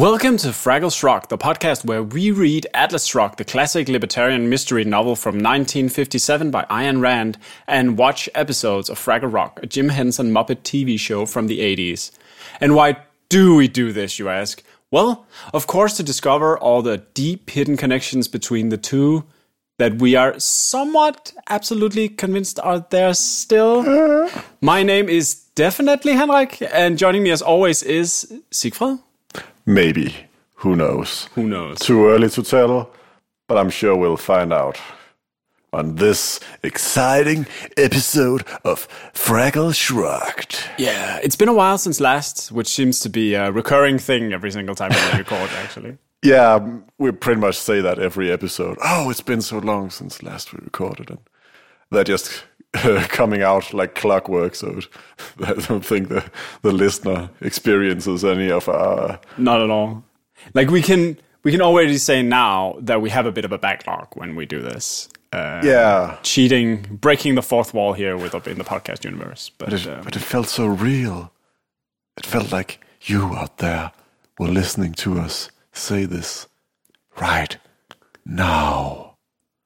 Welcome to Fraggle Shrugged, the podcast where we read Atlas Shrugged, the classic libertarian mystery novel from 1957 by Ayn Rand, and watch episodes of Fraggle Rock, a Jim Henson Muppet TV show from the 80s. And why do we do this, you ask? Well, of course, to discover all the deep hidden connections between the two that we are somewhat absolutely convinced are there still. Uh-huh. My name is definitely Henrik, and joining me as always is Siegfried. Maybe. Who knows? Who knows? Too early to tell, but I'm sure we'll find out on this exciting episode of Fraggle Shrugged. Yeah, it's been a while since last, which seems to be a recurring thing every single time we record, actually. Yeah, um, we pretty much say that every episode. Oh, it's been so long since last we recorded, and they're just coming out like clockwork. So I don't think the the listener experiences any of our. Not at all. Like we can we can already say now that we have a bit of a backlog when we do this. Uh, Yeah, cheating, breaking the fourth wall here with in the podcast universe. But, but it, um, but it felt so real. It felt like you out there were listening to us say this right now.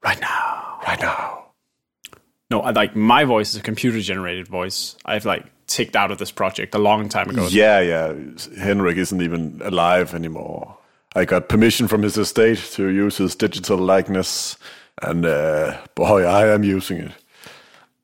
right now, Right now. No, I like my voice is a computer generated voice. I've like ticked out of this project a long time ago. Yeah, yeah. Henrik isn't even alive anymore. I got permission from his estate to use his digital likeness, and uh, boy, I am using it.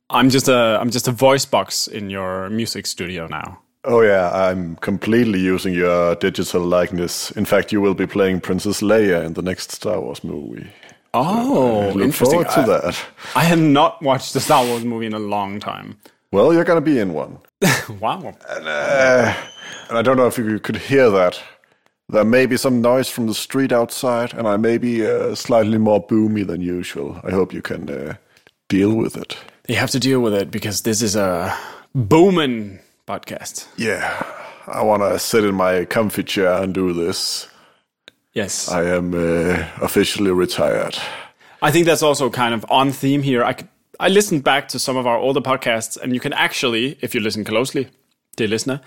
I'm just a I'm just a voice box in your music studio now. Oh yeah, I'm completely using your digital likeness. In fact, you will be playing Princess Leia in the next Star Wars movie. Oh, Look interesting. forward to I, that. I have not watched the Star Wars movie in a long time. Well, you're gonna be in one. Wow. Uh, and I don't know if you could hear that. There may be some noise from the street outside, and I may be uh, slightly more boomy than usual. I hope you can uh, deal with it. You have to deal with it because this is a booming podcast. Yeah, I want to sit in my comfy chair and do this. Yes. I am uh, officially retired. I think that's also kind of on theme here. I, I listened back to some of our older podcasts, and you can actually, if you listen closely, dear listener,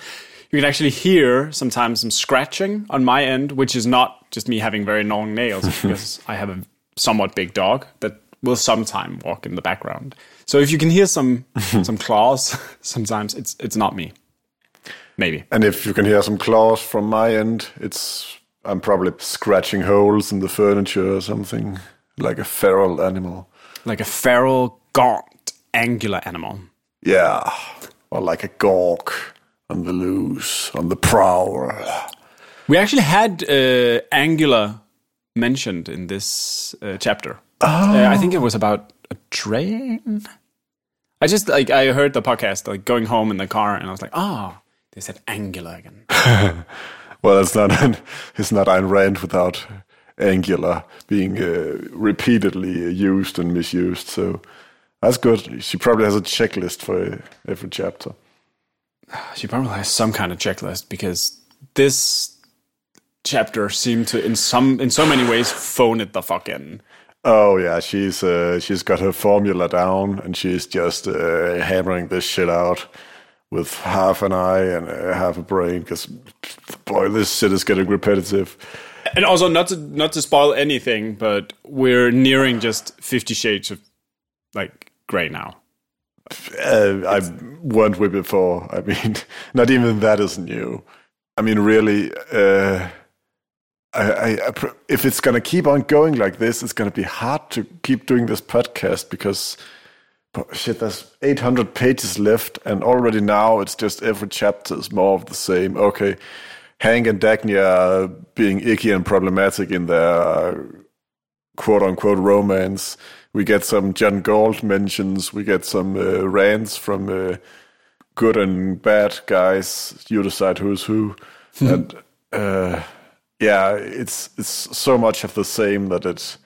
you can actually hear sometimes some scratching on my end, which is not just me having very long nails, because I have a somewhat big dog that will sometime walk in the background. So if you can hear some some claws, sometimes it's it's not me. Maybe. And if you can hear some claws from my end, it's I'm probably scratching holes in the furniture or something, like a feral animal. Like a feral, gaunt, angular animal. Yeah, or like a gawk on the loose, on the prowl. We actually had uh, Angular mentioned in this uh, chapter. Uh, I think it was about a train. I just like I heard the podcast like going home in the car, and I was like, oh, they said Angular again. Well, it's not an, it's not Ayn Rand without angular being uh, repeatedly used and misused. So that's good. She probably has a checklist for every chapter. she probably has some kind of checklist because this chapter seemed to, in some in so many ways, phone it the fuck in. Oh yeah, she's uh, she's got her formula down, and she's just uh, hammering this shit out with half an eye and uh, half a brain. Because boy, this shit is getting repetitive. And also, not to not to spoil anything, but we're nearing just Fifty Shades of like gray now. Uh, I weren't with before. I mean, not even that is new. I mean, really, uh, I, I, I, pr- if it's gonna keep on going like this, it's gonna be hard to keep doing this podcast because shit, there's 800 pages left, and already now it's just every chapter is more of the same. Okay, Hank and Dagny are being icky and problematic in their quote unquote romance. We get some John Galt mentions. We get some uh, rants from uh, good and bad guys. You decide who's who. and uh, yeah, it's it's so much of the same that it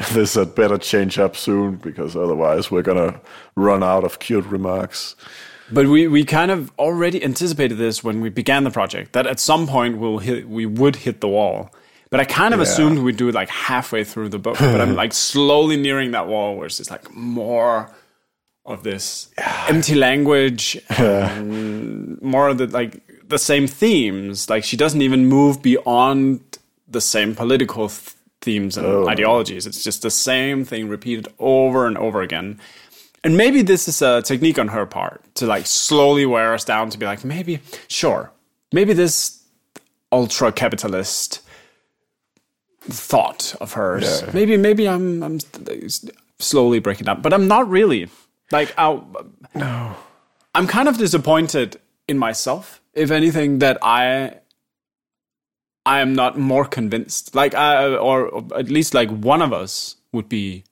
this had better change up soon because otherwise we're gonna run out of cute remarks. But we, we kind of already anticipated this when we began the project that at some point we'll hit, we would hit the wall. But I kind of assumed we'd do it like halfway through the book. But I'm like slowly nearing that wall where it's just like more of this empty language, and more of the like the same themes. Like she doesn't even move beyond the same political th- themes and Oh. ideologies. It's just the same thing repeated over and over again. And maybe this is a technique on her part to like slowly wear us down to be like, maybe, sure, maybe this ultra capitalist thought of hers. Yeah. Maybe, maybe I'm, I'm slowly breaking up, but I'm not really. Like, i No. I'm kind of disappointed in myself, if anything, that I I am not more convinced. Like I or, or at least like one of us would be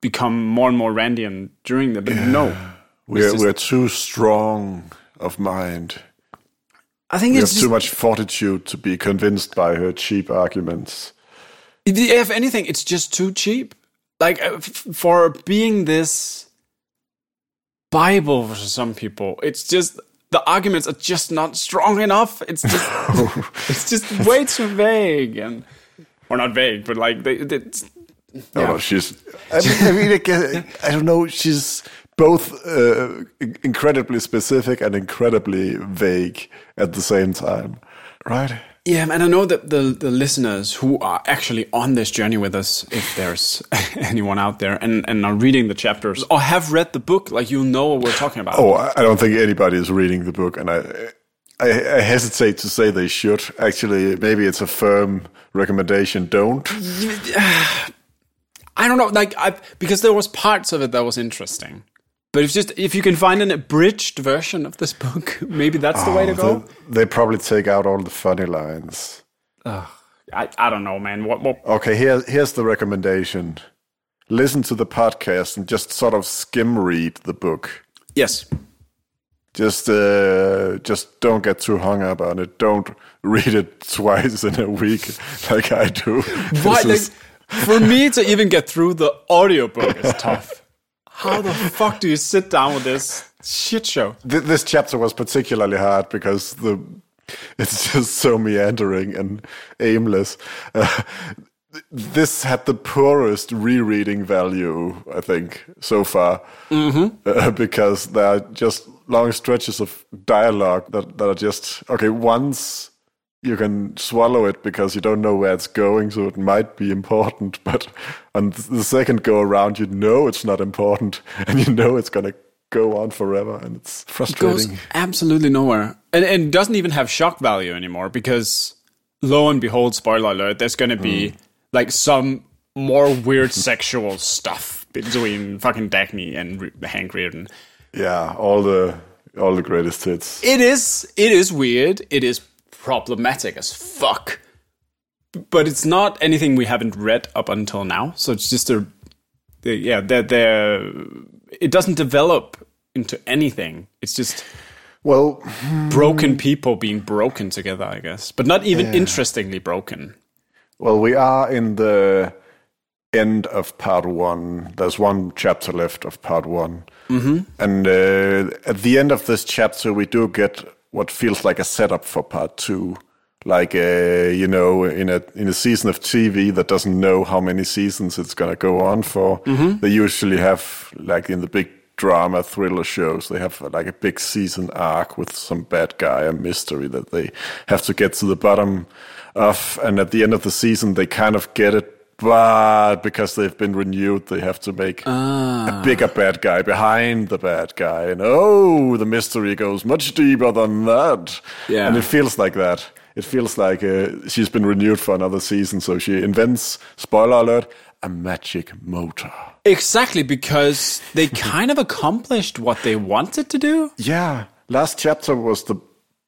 become more and more Randian during the but no. We're, just- we're too strong of mind. I think We have it's too much fortitude to be convinced by her cheap arguments. if anything, it's just too cheap. Like uh, f- for being this Bible for some people, it's just the arguments are just not strong enough. It's just it's just way too vague and or not vague, but like they, they it's, No, no, she's. I mean, I, mean, I, guess- I don't know. She's both uh, incredibly specific and incredibly vague at the same time, right? Yeah, and I know that the the listeners who are actually on this journey with us, if there's anyone out there, and, and are reading the chapters or have read the book, like you'll know what we're talking about. Oh, I I don't think anybody is reading the book, and I, I, I hesitate to say they should. Actually, maybe it's a firm recommendation. Don't. I don't know, like I because there was parts of it that was interesting, but if just if you can find an abridged version of this book, maybe that's the way to go. They, they probably take out all the funny lines. I, I don't know, man. What what? Okay, here, here's the recommendation. Listen to the podcast and just sort of skim read the book. Yes, Just, uh, just don't get too hung up on it. Don't read it twice in a week like I do. why? Like, is- for me to even get through the audiobook is tough. How the fuck do you sit down with this shit show? Th- this chapter was particularly hard because the it's just so meandering and aimless. Uh, this had the poorest rereading value, I think, so far, uh, because there are just long stretches of dialogue that, that are just okay. Once you can swallow it because you don't know where it's going, so it might be important, but on the second go around, you know it's not important, and you know it's gonna go on forever, and it's frustrating. goes absolutely nowhere. And, and it doesn't even have shock value anymore because lo and behold, spoiler alert, there's going to be hmm. like some more weird sexual stuff between fucking Dagny and Hank Rearden. Yeah, all the all the greatest hits. It is it is weird. It is problematic as fuck. But it's not anything we haven't read up until now. So it's just a yeah, they're, they're, it doesn't develop into anything. It's just Well, broken people being broken together, I guess, but not even interestingly broken. well, we are in the end of part one. There's one chapter left of part one, mm-hmm. and uh, at the end of this chapter, we do get what feels like a setup for part two. Like uh, you know, in a in a season of TV that doesn't know how many seasons it's gonna go on for, they usually have like in the big drama thriller shows, they have like a big season arc with some bad guy, a mystery that they have to get to the bottom of, and at the end of the season, they kind of get it. But because they've been renewed, they have to make a bigger bad guy behind the bad guy. And oh, the mystery goes much deeper than that. Yeah. And it feels like that. It feels like uh, she's been renewed for another season. So she invents, spoiler alert, a magic motor. Exactly, because they kind of accomplished what they wanted to do. Yeah. Last chapter was the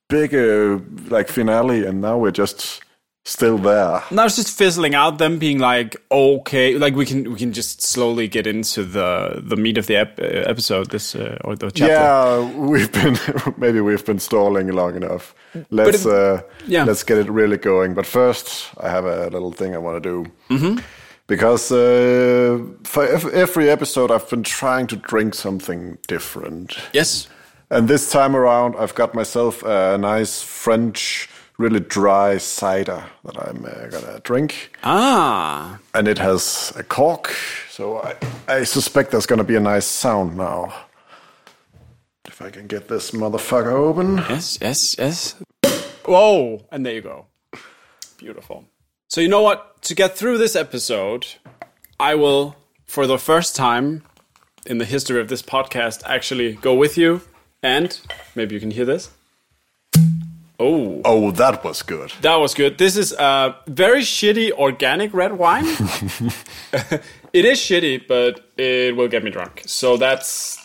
big uh, like finale, and now we're just still there. Now it's just fizzling out. Them being like, okay, like we can we can just slowly get into the the meat of the ep- uh, episode, this uh, or the chapter. Yeah, we've been maybe we've been stalling long enough. Let's it- uh, yeah. let's get it really going. But first, I have a little thing I want to do. Mm-hmm. Because uh, for every episode, I've been trying to drink something different. Yes. And this time around, I've got myself a nice French, really dry cider that I'm uh, gonna drink. Ah. And it has a cork, so I, I suspect there's gonna be a nice sound now. If I can get this motherfucker open. Yes, yes, yes. Whoa, and there you go. Beautiful. So you know what? To get through this episode, I will, for the first time in the history of this podcast, actually go with you. And maybe you can hear this. Oh, Oh, that was good. that was good. This is a very shitty organic red wine. it is shitty, but it will get me drunk. So that's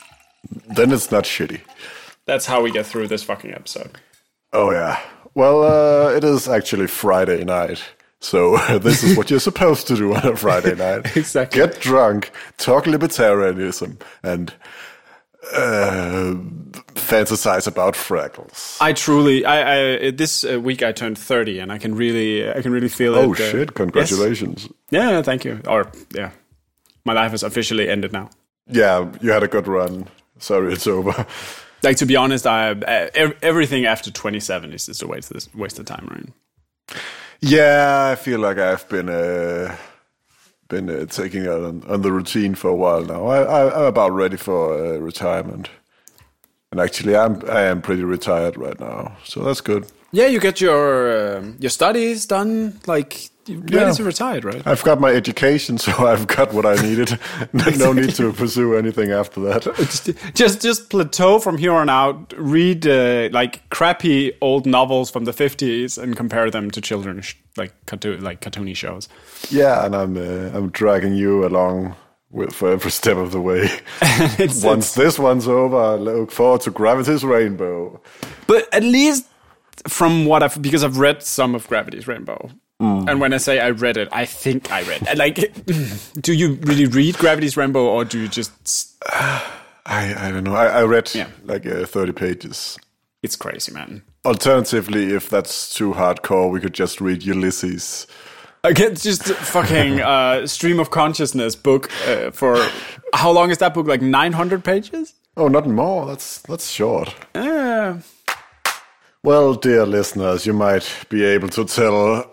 Then it's not shitty. that's how we get through this fucking episode. Oh yeah. Well, uh, it is actually Friday night. So this is what you're supposed to do on a Friday night. Exactly. Get drunk, talk libertarianism, and uh, fantasize about Fraggles. I truly, I, I this uh, week I turned thirty, and I can really, I can really feel Oh it. uh, shit! Congratulations. yes. Yeah, thank you. Or yeah, my life is officially ended now. Yeah, you had a good run. Sorry, it's over. Like to be honest, I uh, everything after twenty seven is just a waste of waste of time, right? Yeah, I feel like I've been uh, been uh, taking on, on the routine for a while now. I, I, I'm about ready for uh, retirement, and actually, I'm I am pretty retired right now, so that's good. Yeah, you get your um, your studies done, like you're ready Yeah. to retire, right? I've got my education, so I've got what I needed. no, need to pursue anything after that. just, just just plateau from here on out. Read uh, like crappy old novels from the fifties and compare them to children sh- like cartoon like cartoony shows. yeah, and I'm uh, I'm dragging you along for every step of the way. It's- Once this one's over, I look forward to Gravity's Rainbow. But at least from what I've because I've read some of Gravity's Rainbow. And when I say I read it, I think I read. it. Like, do you really read Gravity's Rainbow, or do you just? I I don't know. I, I read Yeah. like uh, 30 pages. It's crazy, man. Alternatively, if that's too hardcore, we could just read Ulysses. I get just fucking uh, stream of consciousness book uh, for how long is that book? Like nine hundred pages? Oh, not more. That's that's short. Uh, Well, dear listeners, you might be able to tell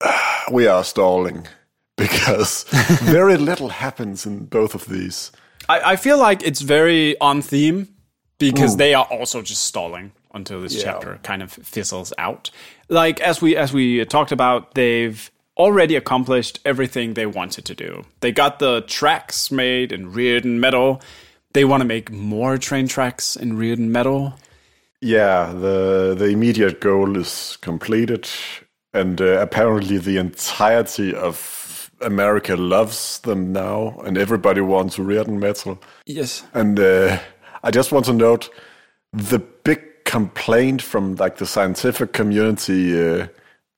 we are stalling because very little happens in both of these. I, I feel like it's very on theme because they are also just stalling until this Yeah. chapter kind of fizzles out. Like as we as we talked about, they've already accomplished everything they wanted to do. They got the tracks made in Rearden metal. They want to make more train tracks in Rearden metal. Yeah, the the immediate goal is completed, and uh, apparently the entirety of America loves them now, and everybody wants Rearden metal. Yes. And uh, I just want to note the big complaint from like the scientific community uh,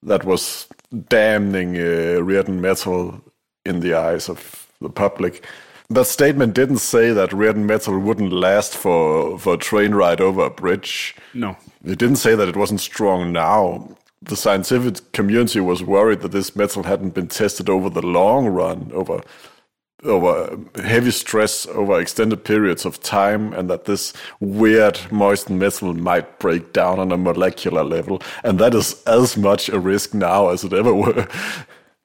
that was damning uh, Rearden metal in the eyes of the public. That statement didn't say that Rearden metal wouldn't last for, for a train ride over a bridge. No. It didn't say that it wasn't strong now. The scientific community was worried that this metal hadn't been tested over the long run, over over heavy stress over extended periods of time, and that this weird moistened metal might break down on a molecular level, and that is as much a risk now as it ever were.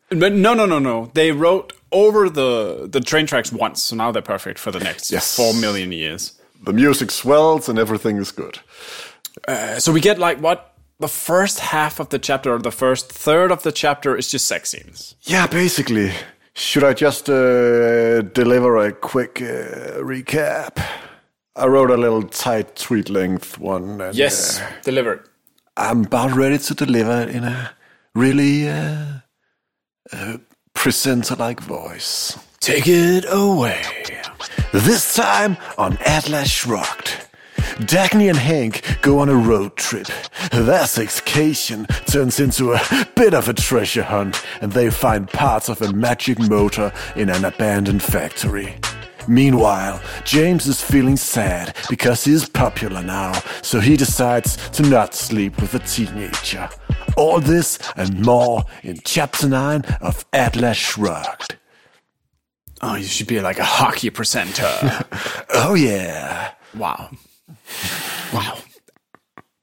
But no, no, no, no. They wrote over the the train tracks once, so now they're perfect for the next Yes. four million years. The music swells and everything is good. Uh, so we get like what the first half of the chapter or the first third of the chapter is just sex scenes. Yeah, basically. Should I just uh, deliver a quick uh, recap? I wrote a little tight tweet length one. And, Yes, uh, delivered. I'm about ready to deliver it in a really uh, uh, presenter like voice. Take it away. This time on Atlas Shrugged. Dagny and Hank go on a road trip. Their sexcation turns into a bit of a treasure hunt, and they find parts of a magic motor in an abandoned factory. Meanwhile, James is feeling sad because he is popular now, so he decides to not sleep with a teenager. All this and more in Chapter 9 of Atlas Shrugged. Oh, you should be like a hockey presenter. Oh, yeah. wow. Wow.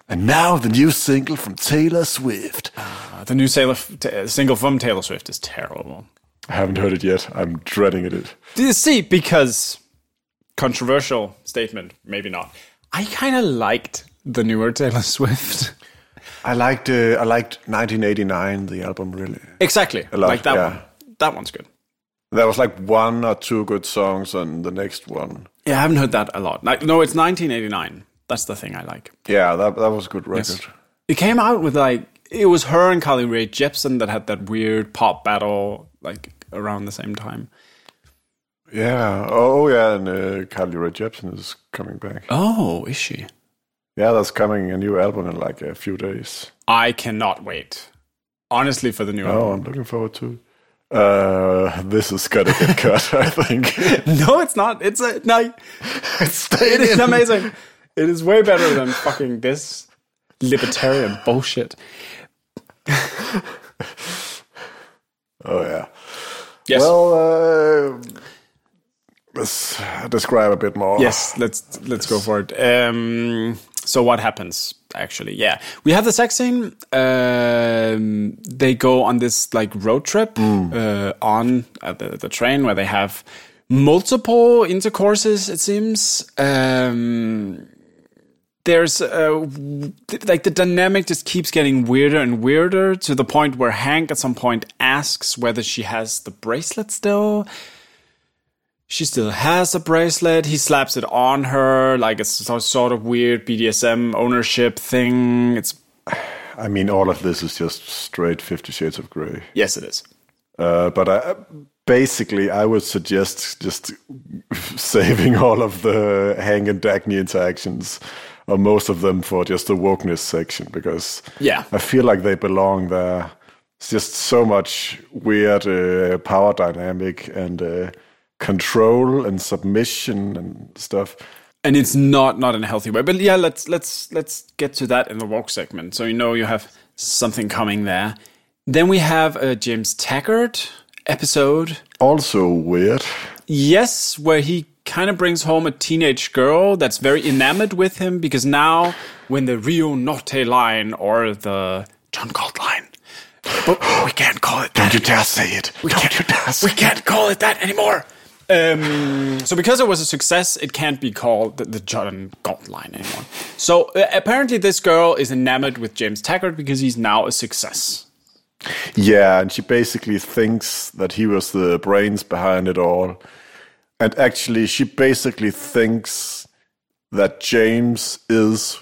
And now the new single from Taylor Swift. Uh, the new Taylor, t- single from Taylor Swift is terrible. I haven't heard it yet. I'm dreading it. Do you see? Because controversial statement, maybe not. I kind of liked the newer Taylor Swift. I liked uh, I liked 1989 the album really. Exactly. lot, like that yeah. one. That one's good. There was like one or two good songs on the next one. Yeah, I haven't heard that a lot. Like, no, it's 1989. That's the thing I like. Yeah, that that was a good record. It came out with like it was her and Carly Rae Jepsen that had that weird pop battle like around the same time. Yeah. Oh yeah, and uh, Carly Rae Jepsen is coming back. Oh, is she? Yeah, that's coming a new album in like a few days. I cannot wait. Honestly, for the new Oh, album. I'm looking forward to. Uh, this is gonna get cut, I think. No, it's not. It's a no. It is amazing. It is way better than fucking this libertarian bullshit. Oh yeah. Yes. Well, uh, let's describe a bit more. Yes, let's let's go for it. Um, so what happens actually? Yeah, we have the sex scene. Um, they go on this like road trip uh, on uh, the the train where they have multiple intercourses. It seems. Um, there's uh, like the dynamic just keeps getting weirder and weirder to the point where Hank at some point asks whether she has the bracelet still. She still has a bracelet. He slaps it on her like it's some sort of weird BDSM ownership thing. It's I mean, all of this is just straight Fifty Shades of Grey. yes, it is. Uh, but I, basically, I would suggest just saving all of the Hank and Dagny interactions, or most of them, for just the wokeness section because Yeah. I feel like they belong there. It's just so much weird uh, power dynamic and uh, control and submission and stuff. and it's not not in a healthy way. But yeah, let's let's let's get to that in the walk segment. So you know you have something coming there. Then we have a James Taggart episode. Also weird. Yes, where he kind of brings home a teenage girl that's very enamored with him because now when the Rio Norte line or the John Galt line, but we can't call it that. Don't you dare say it. We Don't can't, you dare say we can't call it that anymore. Um, so because it was a success, it can't be called the, the John Galt line anymore. So uh, apparently, this girl is enamored with James Taggart because he's now a success. Yeah, and she basically thinks that he was the brains behind it all. And actually, she basically thinks that James is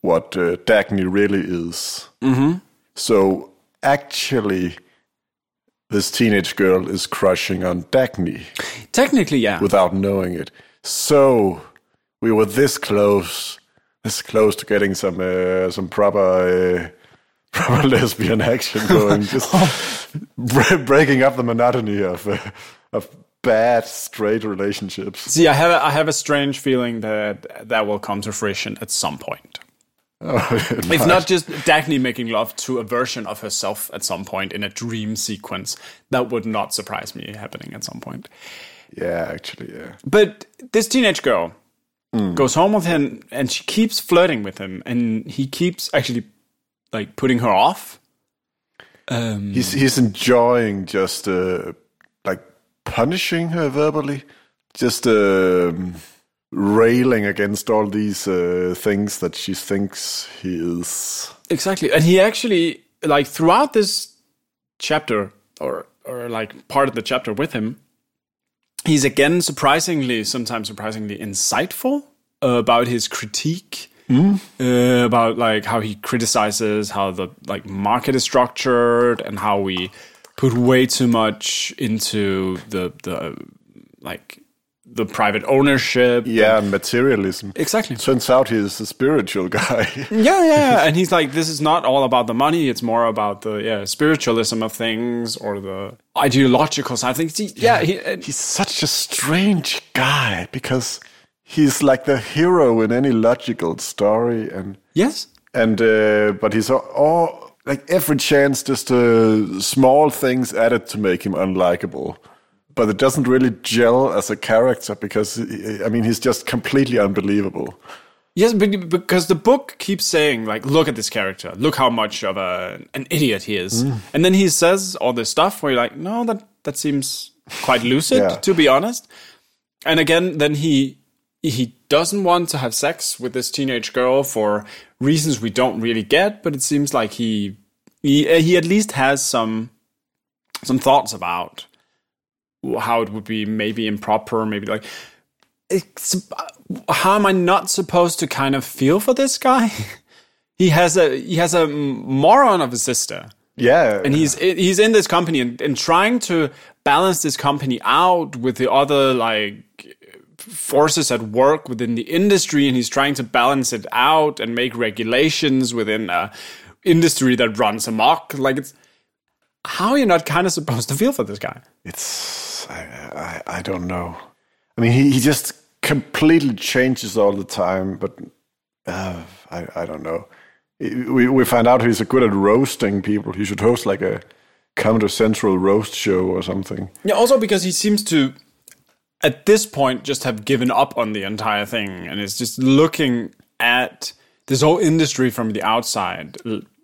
what uh, Dagny really is. Mm-hmm. So actually, this teenage girl is crushing on Dagny Technically, yeah. without knowing it. So we were this close, this close to getting some uh, some proper. Uh, proper lesbian action going, just bre- breaking up the monotony of uh, of bad straight relationships. See, I have a, I have a strange feeling that that will come to fruition at some point. If not just Dagny making love to a version of herself at some point in a dream sequence, that would not surprise me happening at some point. yeah, actually, yeah. But this teenage girl goes home with him and she keeps flirting with him and he keeps actually like putting her off. Um, He's he's enjoying just uh, like punishing her verbally, just um, railing against all these uh, things that she thinks he is. Exactly. And he actually like throughout this chapter or or like part of the chapter with him, he's again surprisingly sometimes surprisingly insightful about his critique uh, about like how he criticizes how the like market is structured and how we put way too much into the the like the private ownership. Yeah, and materialism. Exactly. Turns out he's a spiritual guy. Yeah, yeah, and he's like, this is not all about the money. It's more about the yeah spiritualism of things or the ideological side. I think, he, yeah, he, and- he's such a strange guy because he's like the hero in any logical story and yes, and uh, but he's all, all like every chance just uh, small things added to make him unlikable but it doesn't really gel as a character because i mean he's just completely unbelievable yes, but because the book keeps saying like, look at this character, look how much of a an idiot he is, mm. and then he says all this stuff where you're like, no, that that seems quite lucid Yeah. to be honest. And again, then he he doesn't want to have sex with this teenage girl for reasons we don't really get, but it seems like he he, he at least has some some thoughts about how it would be maybe improper, maybe like how am I not supposed to kind of feel for this guy? he has a he has a moron of a sister. Yeah, and he's he's in this company and, and trying to balance this company out with the other like forces at work within the industry, and he's trying to balance it out and make regulations within a industry that runs amok. Like it's how are you not kind of supposed to feel for this guy? It's I I, I don't know. I mean, he, he just completely changes all the time, but uh, I I don't know we we find out he's good at roasting people. He should host like a Comedy Central roast show or something. Yeah, also because he seems to, at this point, just have given up on the entire thing and is just looking at this whole industry from the outside,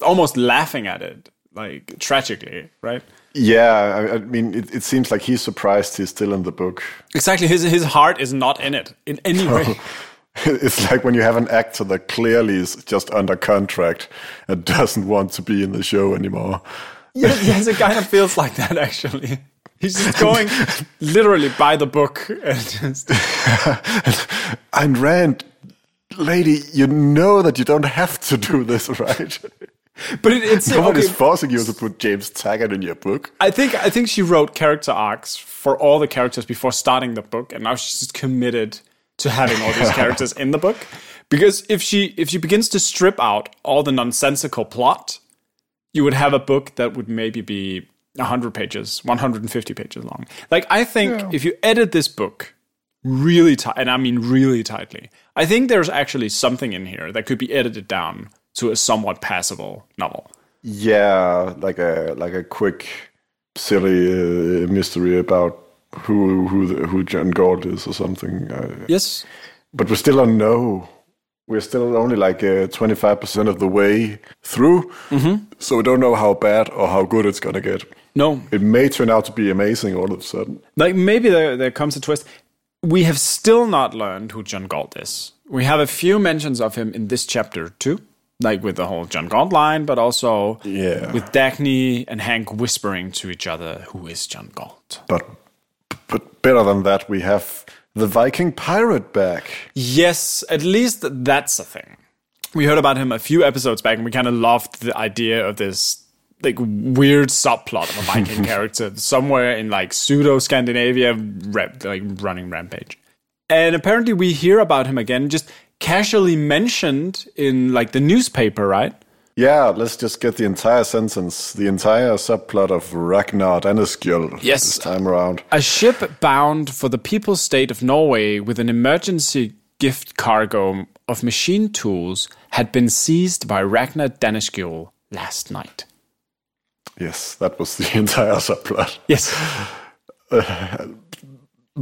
almost laughing at it, like tragically, right? Yeah, I, I mean, it, it, seems like he's surprised he's still in the book. Exactly, his his heart is not in it in any way. it's like when you have an actor that clearly is just under contract and doesn't want to be in the show anymore. Yes, yes it kind of feels like that actually. He's just going literally by the book and just. Ayn Rand, lady, you know that you don't have to do this, right? But it, it's nobody's okay. forcing you to put James Taggart in your book. I think I think she wrote character arcs for all the characters before starting the book, and now she's committed to having all these characters in the book because if she if she begins to strip out all the nonsensical plot you would have a book that would maybe be 100 pages 150 pages long like i think yeah. if you edit this book really tight and i mean really tightly i think there's actually something in here that could be edited down to a somewhat passable novel yeah like a like a quick silly uh, mystery about who who who John Galt is or something. Uh, yes, but we still don't know. We're still only like uh, twenty five percent of the way through, mm-hmm. so we don't know how bad or how good it's gonna get. No, it may turn out to be amazing all of a sudden. Like maybe there there comes a twist. We have still not learned who John Galt is. We have a few mentions of him in this chapter too like with the whole John Galt line, but also yeah. with Dagny and Hank whispering to each other, "Who is John Galt?" But but better than that, we have the Viking pirate back. Yes, at least that's a thing. We heard about him a few episodes back, and we kind of loved the idea of this like weird subplot of a Viking character somewhere in like pseudo Scandinavia, like running rampage. And apparently, we hear about him again, just casually mentioned in like the newspaper, right? Yeah, let's just get the entire sentence, the entire subplot of Ragnar Danneskjold yes, this time around. A ship bound for the people's state of Norway with an emergency gift cargo of machine tools had been seized by Ragnar Danneskjold last night. Yes, that was the entire subplot. Yes. Uh,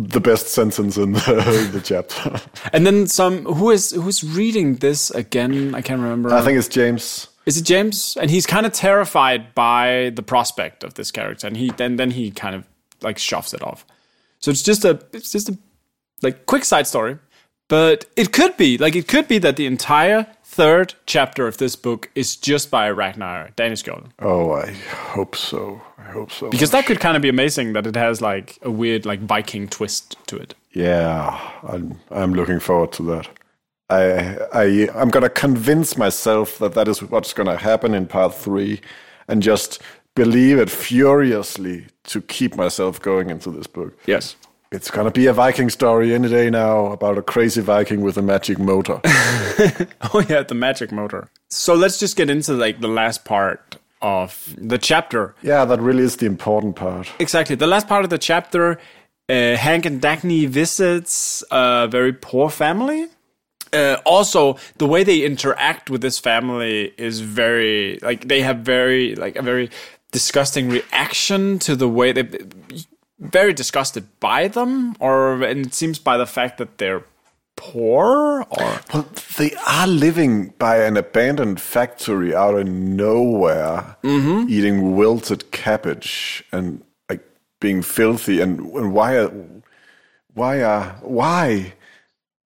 the best sentence in the, the, chapter. And then some. Who is who's reading this again? I can't remember. I think it's James. Is it James? And he's kind of terrified by the prospect of this character, and he then then he kind of like shoves it off. So it's just a it's just a like quick side story, but it could be like it could be that the entire third chapter of this book is just by Ragnar Danneskjold. Oh, I hope so. I hope so. Because much. that could kind of be amazing that it has like a weird like Viking twist to it. Yeah, I'm I'm looking forward to that. I, I, I'm going to convince myself that that is what's going to happen in part three and just believe it furiously to keep myself going into this book. Yes. It's going to be a Viking story any day now about a crazy Viking with a magic motor. oh, yeah, the magic motor. So let's just get into like the last part of the chapter. Yeah, that really is the important part. Exactly. The last part of the chapter, uh, Hank and Dagny visits a very poor family uh, also the way they interact with this family is very like they have very like a very disgusting reaction to the way they very disgusted by them or and it seems by the fact that they're poor or well they are living by an abandoned factory out in nowhere mm-hmm. eating wilted cabbage and like being filthy and, and why are why are why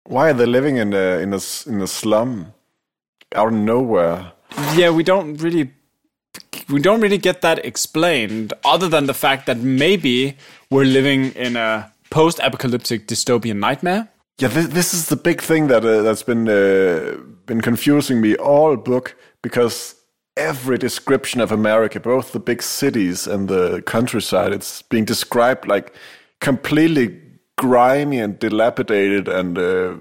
Why are they living in a in a in a slum out of nowhere? Yeah, we don't really we don't really get that explained other than the fact that maybe we're living in a post-apocalyptic dystopian nightmare. Yeah, this, this is the big thing that uh, that's been uh, been confusing me all book because every description of America, both the big cities and the countryside, it's being described like completely grimy and dilapidated and uh,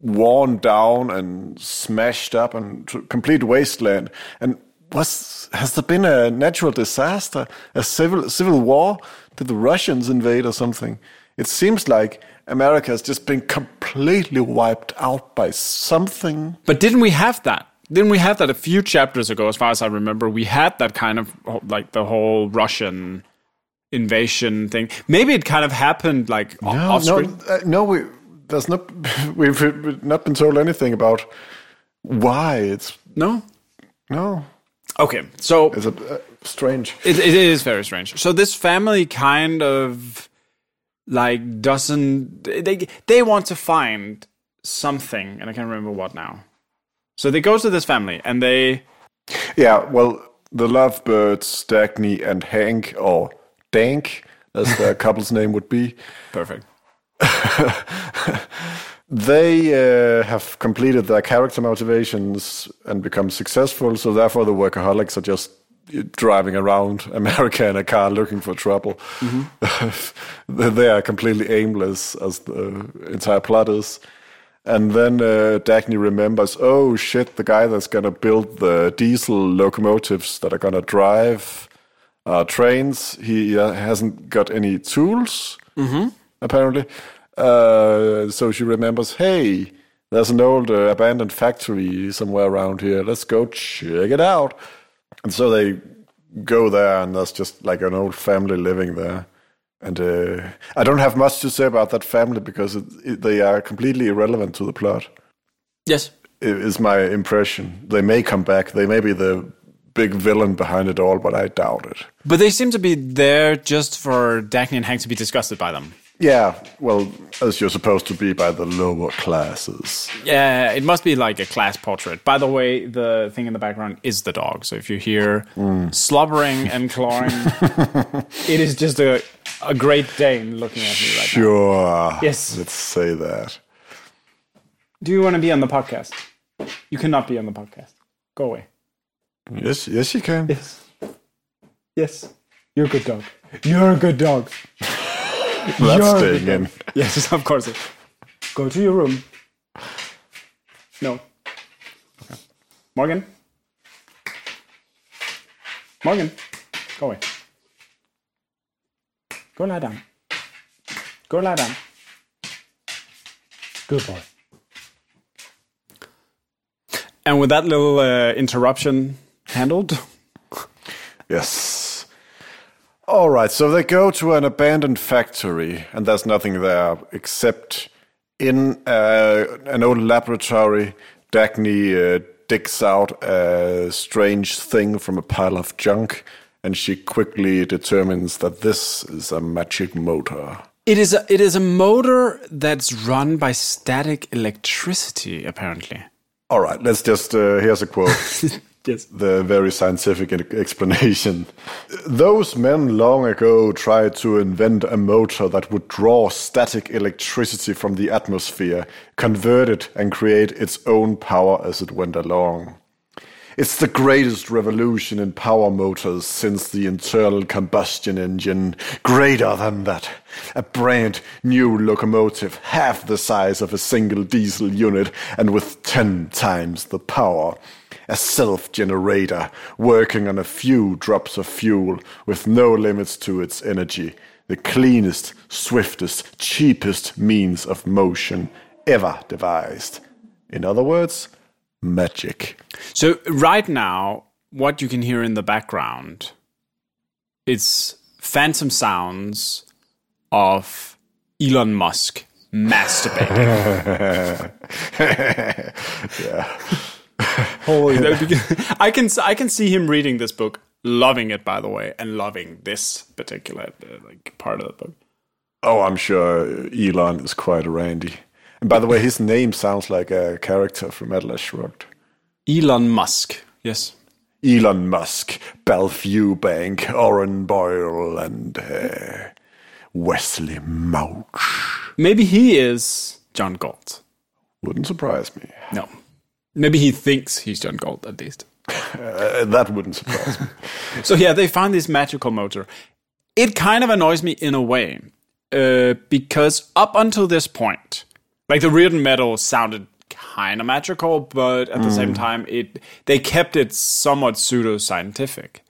worn down and smashed up and complete wasteland. And was has there been a natural disaster, a civil civil war? Did the Russians invade or something? It seems like America has just been completely wiped out by something. But didn't we have that? Didn't we have that a few chapters ago? As far as I remember, we had that kind of like the whole Russian invasion thing. Maybe it kind of happened like No, off no, screen. uh, no. We there's not. We've, we've not been told anything about why it's No. no. Okay, so It's a uh, strange. It, it is very strange. So this family kind of like doesn't they they want to find something and I can't remember what now. So they go to this family and they Yeah, well, the Lovebirds, Dagny and Hank, or Dank, as their couple's name would be, perfect. they uh, have completed their character motivations and become successful. So therefore, the workaholics are just driving around America in a car looking for trouble. they they are completely aimless, as the entire plot is. And then uh, Dagny remembers, oh shit, the guy that's gonna build the diesel locomotives that are gonna drive uh, trains, he uh, hasn't got any tools, apparently. Uh, so she remembers, hey, there's an old uh, abandoned factory somewhere around here. Let's go check it out. And so they go there, and there's just like an old family living there. And uh, I don't have much to say about that family because it, it, they are completely irrelevant to the plot. Yes. i- Is my impression. They may come back. They may be the big villain behind it all, but I doubt it. But they seem to be there just for Dagny and Hank to be disgusted by them. Yeah, well, as you're supposed to be by the lower classes. Yeah, it must be like a class portrait. By the way, the thing in the background is the dog. So if you hear slobbering and clawing, it is just a a Great Dane looking at me right now. Sure. Yes. Let's say that. Do you want to be on the podcast? You cannot be on the podcast. Go away. Yes, yes, you can. Yes. Yes. You're a good dog. You're a good dog. That's staying in. Yes, of course. Go to your room. No. Okay. Morgan. Morgan. Go away. Go lie down. Go lie down. Good boy. And with that little uh, interruption handled, Yes. All right, so they go to an abandoned factory, and there's nothing there except in uh, an old laboratory. Dagny uh, digs out a strange thing from a pile of junk, and she quickly determines that this is a magic motor. It is a, it is a motor that's run by static electricity, apparently. All right, let's just. Uh, here's a quote. Yes. the very scientific explanation. Those men long ago tried to invent a motor that would draw static electricity from the atmosphere, convert it, and create its own power as it went along. It's the greatest revolution in power motors since the internal combustion engine. Greater than that. A brand new locomotive, half the size of a single diesel unit and with 10 times the power. A self generator working on a few drops of fuel with no limits to its energy. The cleanest, swiftest, cheapest means of motion ever devised. In other words, magic. So right now, what you can hear in the background, it's phantom sounds of Elon Musk masturbating. Holy, be. I can I can see him reading this book, loving it by the way, and loving this particular uh, like part of the book. Oh, I'm sure Elon is quite a randy. And by the way, his name sounds like a character from Atlas Shrugged. Elon Musk. Yes. Elon Musk, Balph Eubank, Orren Boyle, and uh, Wesley Mouch. Maybe he is John Galt. Wouldn't surprise me. No. Maybe he thinks he's John Galt at least. Uh, that wouldn't surprise me. So yeah, they found this magical motor. It kind of annoys me in a way uh, because up until this point, like the Rearden metal sounded kind of magical, but at the same time, it they kept it somewhat pseudo scientific.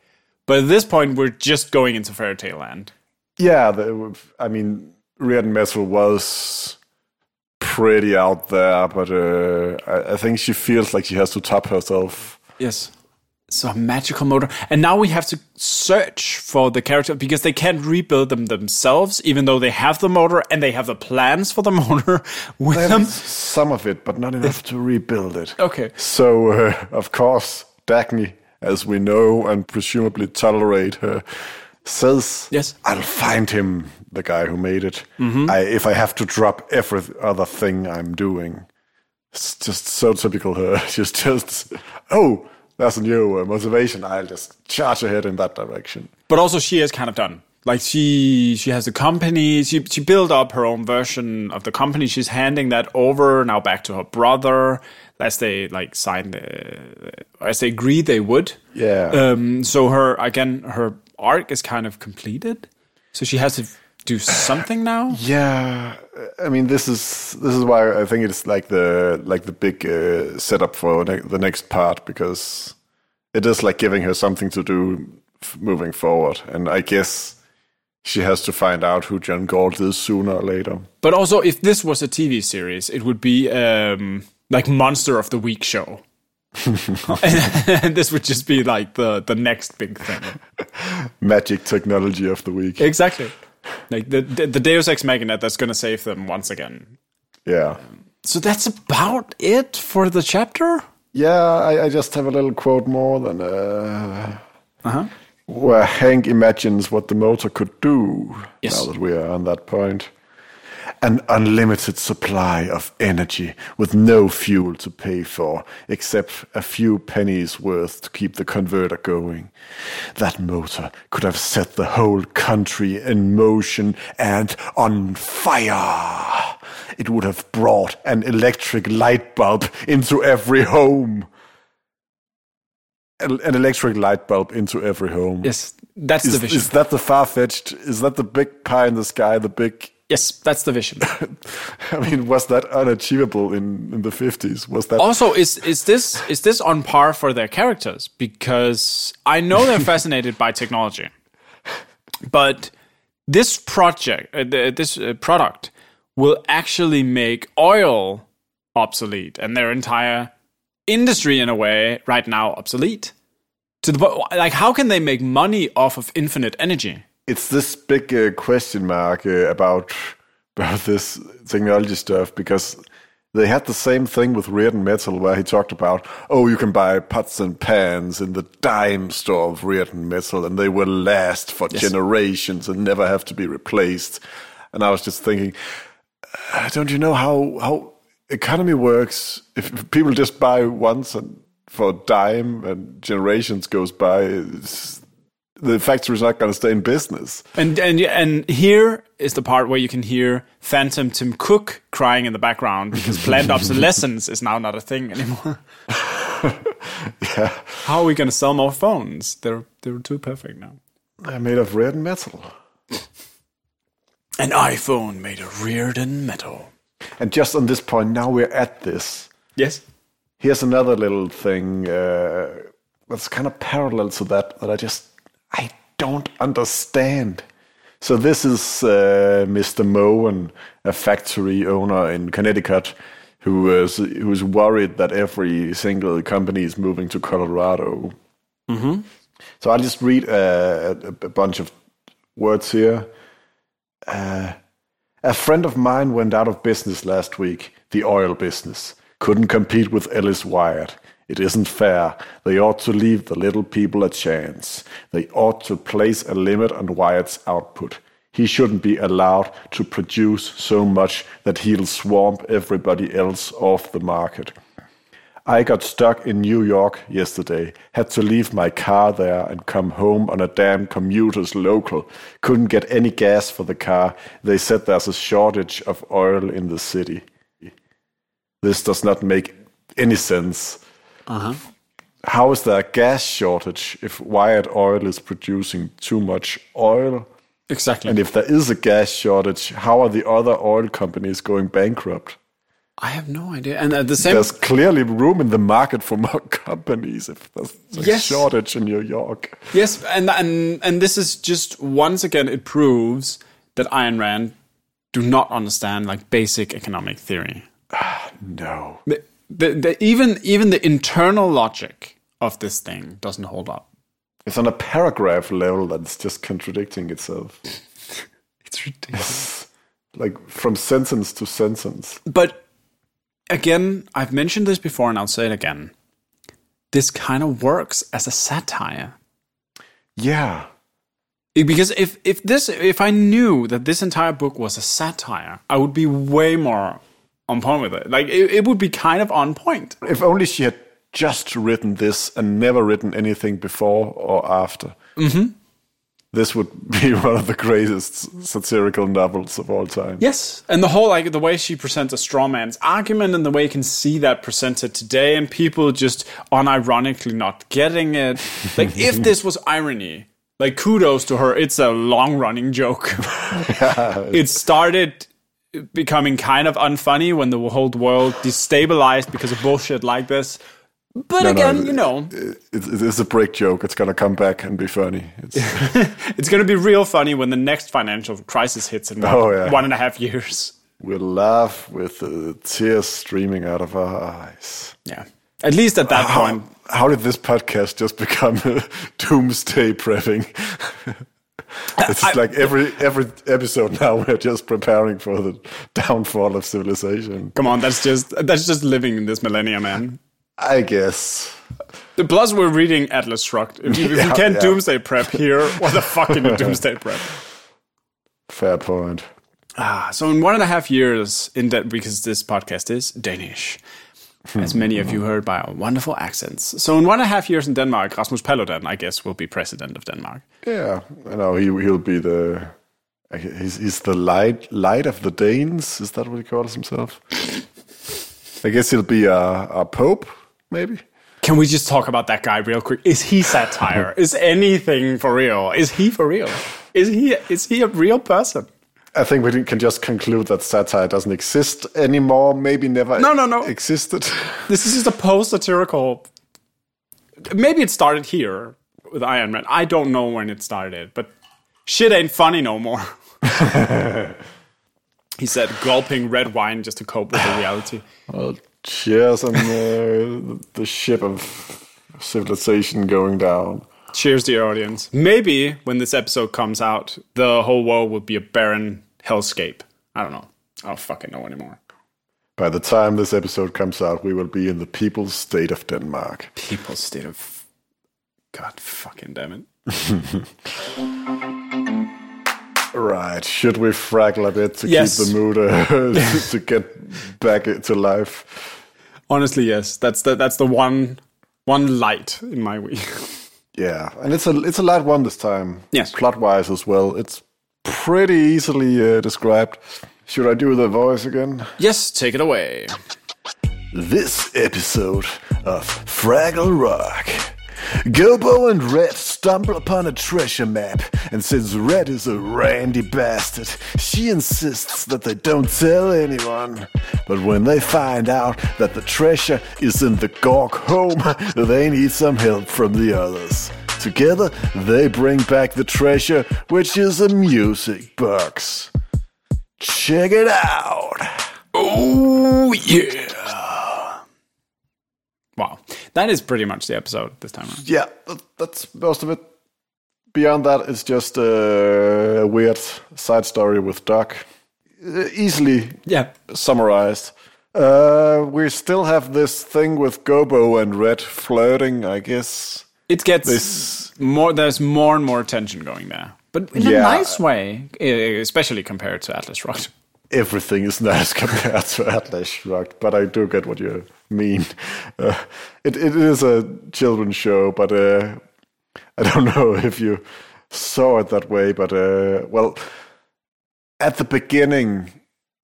But at this point, we're just going into fairy tale land. yeah, the, I mean, Rearden Metal was pretty out there, but uh, I, I think she feels like she has to top herself. Yes. So a magical motor, and now we have to search for the character because they can't rebuild them themselves, even though they have the motor and they have the plans for the motor with them. Some of it, but not enough to rebuild it. Okay. So, uh, of course, Dagny, as we know and presumably tolerate her, says, Yes. I'll find him, the guy who made it, I, if I have to drop every other thing I'm doing. It's just so typical her. She's just, oh, that's a new uh, motivation. I'll just charge ahead in that direction. but also she is kind of done. Like she she has a company. She she built up her own version of the company. She's handing that over now back to her brother, as they like signed, uh, as they agreed they would. Yeah. Um. So her again, her arc is kind of completed. So she has to do something now. Yeah, I mean this is this is why I think it's like the like the big uh, setup for ne- the next part because it is like giving her something to do f- moving forward, and I guess she has to find out who John Galt is sooner or later. But also, if this was a TV series, it would be um, like Monster of the Week show. and this would just be like the the next big thing. Magic technology of the week. Exactly. Like the the, the Deus Ex Machina that's going to save them once again. Yeah, So that's about it for the chapter. yeah. I, I just have a little quote more than uh, Uh-huh. where Hank imagines what the motor could do. Yes. Now that we are on that point. An unlimited supply of energy with no fuel to pay for, except a few pennies worth to keep the converter going. That motor could have set the whole country in motion and on fire. It would have brought an electric light bulb into every home. An electric light bulb into every home. Yes, that's Is, the vision. is that the far fetched? Is that the big pie in the sky? The big. Yes, that's the vision. I mean, was that unachievable in, in the fifties? Was that? also, is is this is this on par for their characters? Because I know they're fascinated by technology, but this project, uh, this uh, product, will actually make oil obsolete and their entire industry, in a way, right now obsolete. To the like, how can they make money off of infinite energy? It's this big uh, question mark uh, about about this technology stuff because they had the same thing with Rearden Metal, where he talked about, oh, you can buy pots and pans in the dime store of Rearden Metal, and they will last for generations and never have to be replaced. And I was just thinking, uh, don't you know how how economy works? If people just buy once and for a dime, and generations goes by, the factory's not going to stay in business. And and and here is the part where you can hear Phantom Tim Cook crying in the background because planned obsolescence is now not a thing anymore. Yeah, How are we going to sell more phones? They're they're too perfect now. they're made of red metal. An iPhone made of Rearden metal. And just on this point, now we're at this. Yes. Here's another little thing uh, that's kind of parallel to that that I just I don't understand. So this is uh, Mr. Mowen, a factory owner in Connecticut, who is who is worried that every single company is moving to Colorado. So I'll just read uh, a, a bunch of words here. Uh, a friend of mine went out of business last week, the oil business. Couldn't compete with Ellis Wyatt. It isn't fair. They ought to leave the little people a chance. They ought to place a limit on Wyatt's output. He shouldn't be allowed to produce so much that he'll swamp everybody else off the market. I got stuck in New York yesterday, had to leave my car there and come home on a damn commuter's local. Couldn't get any gas for the car. They said there's a shortage of oil in the city. This does not make any sense. Uh-huh. How is there a gas shortage if Wyatt Oil is producing too much oil? Exactly. And if there is a gas shortage, how are the other oil companies going bankrupt? I have no idea. And at the same time There's clearly room in the market for more companies if there's a Yes. shortage in New York. Yes, and and and this is just once again it proves that Ayn Rand do not understand like basic economic theory. No. The, the, even even the internal logic of this thing doesn't hold up. It's on a paragraph level that's just contradicting itself. It's ridiculous. Like from sentence to sentence. but again, I've mentioned this before, and I'll say it again. This kind of works as a satire. Yeah. because if if this if I knew that this entire book was a satire, I would be way more on point with it. Like it, it would be kind of on point. If only she had just written this and never written anything before or after. Mm-hmm. This would be one of the greatest satirical novels of all time. Yes, and the whole like the way she presents a straw man's argument, and the way you can see that presented today, and people just unironically not getting it. Like if this was irony, like kudos to her. It's a long running joke. it started becoming kind of unfunny when the whole world destabilized because of bullshit like this. But no, again, you know, It, it is a break joke. It's gonna come back and be funny. It's, it's going to be real funny when the next financial crisis hits in one, Oh, yeah. one and a half years. we'll laugh with uh, tears streaming out of our eyes. Yeah. At least at that How, point. how did this podcast just become doomsday prepping? it's I- like every every episode now we're just preparing for the downfall of civilization. Come on, that's just that's just living in this millennium, man. I guess. The Plus, we're reading Atlas Shrugged. If you, if you Yeah, can't yeah. doomsday prep here, what the fuck can you doomsday prep? Fair point. Ah, so in one and a half years, in that because this podcast is Danish, Hmm. as many of you heard by our wonderful accents. So in one and a half years in Denmark, Rasmus Paludan, I guess, will be president of Denmark. Yeah, you know he he'll be the he's, he's the light light of the Danes. Is that what he calls himself? I guess he'll be a, a pope, maybe. Can we just talk about that guy real quick? Is he satire? is anything for real? Is he for real? Is he is he a real person? I think we can just conclude that satire doesn't exist anymore. Maybe never No, no, no. existed. This is just a post satirical. Maybe it started here with Iron Man. I don't know when it started, but shit ain't funny no more. he said, gulping red wine just to cope with the reality. well, cheers on uh, the, the ship of civilization going down. Cheers, dear audience. Maybe when this episode comes out, the whole world will be a barren hellscape. I don't know. I don't fucking know anymore. By the time this episode comes out, we will be in the people's state of Denmark. People's state of. God fucking damn it. Right. Should we fraggle a bit to Yes. keep the mood uh, to get back to life? Honestly, yes. That's the that's the one one light in my week. Yeah, and it's a it's a light one this time. Yes. plot wise as well. It's pretty easily uh, described. Should I do the voice again? yes, take it away. This episode of Fraggle Rock. Gobo and Red stumble upon a treasure map, and since Red is a randy bastard, she insists that they don't tell anyone. But when they find out that the treasure is in the Gorg home, they need some help from the others. Together, they bring back the treasure, which is a music box. Check it out! Oh yeah. Wow. That is pretty much the episode this time around. yeah, that- that's most of it. Beyond that, it's just a weird side story with Doc. Uh, Easily Yeah. summarized. Uh, we still have this thing with Gobo and Red flirting, I guess. It gets This- more there's more and more tension going there. but in Yeah. a nice way, especially compared to Atlas Shrugged. everything is nice compared to Atlas Shrugged, but I do get what you mean. Uh, it it is a children's show, but uh, I don't know if you saw it that way. But uh, well, at the beginning,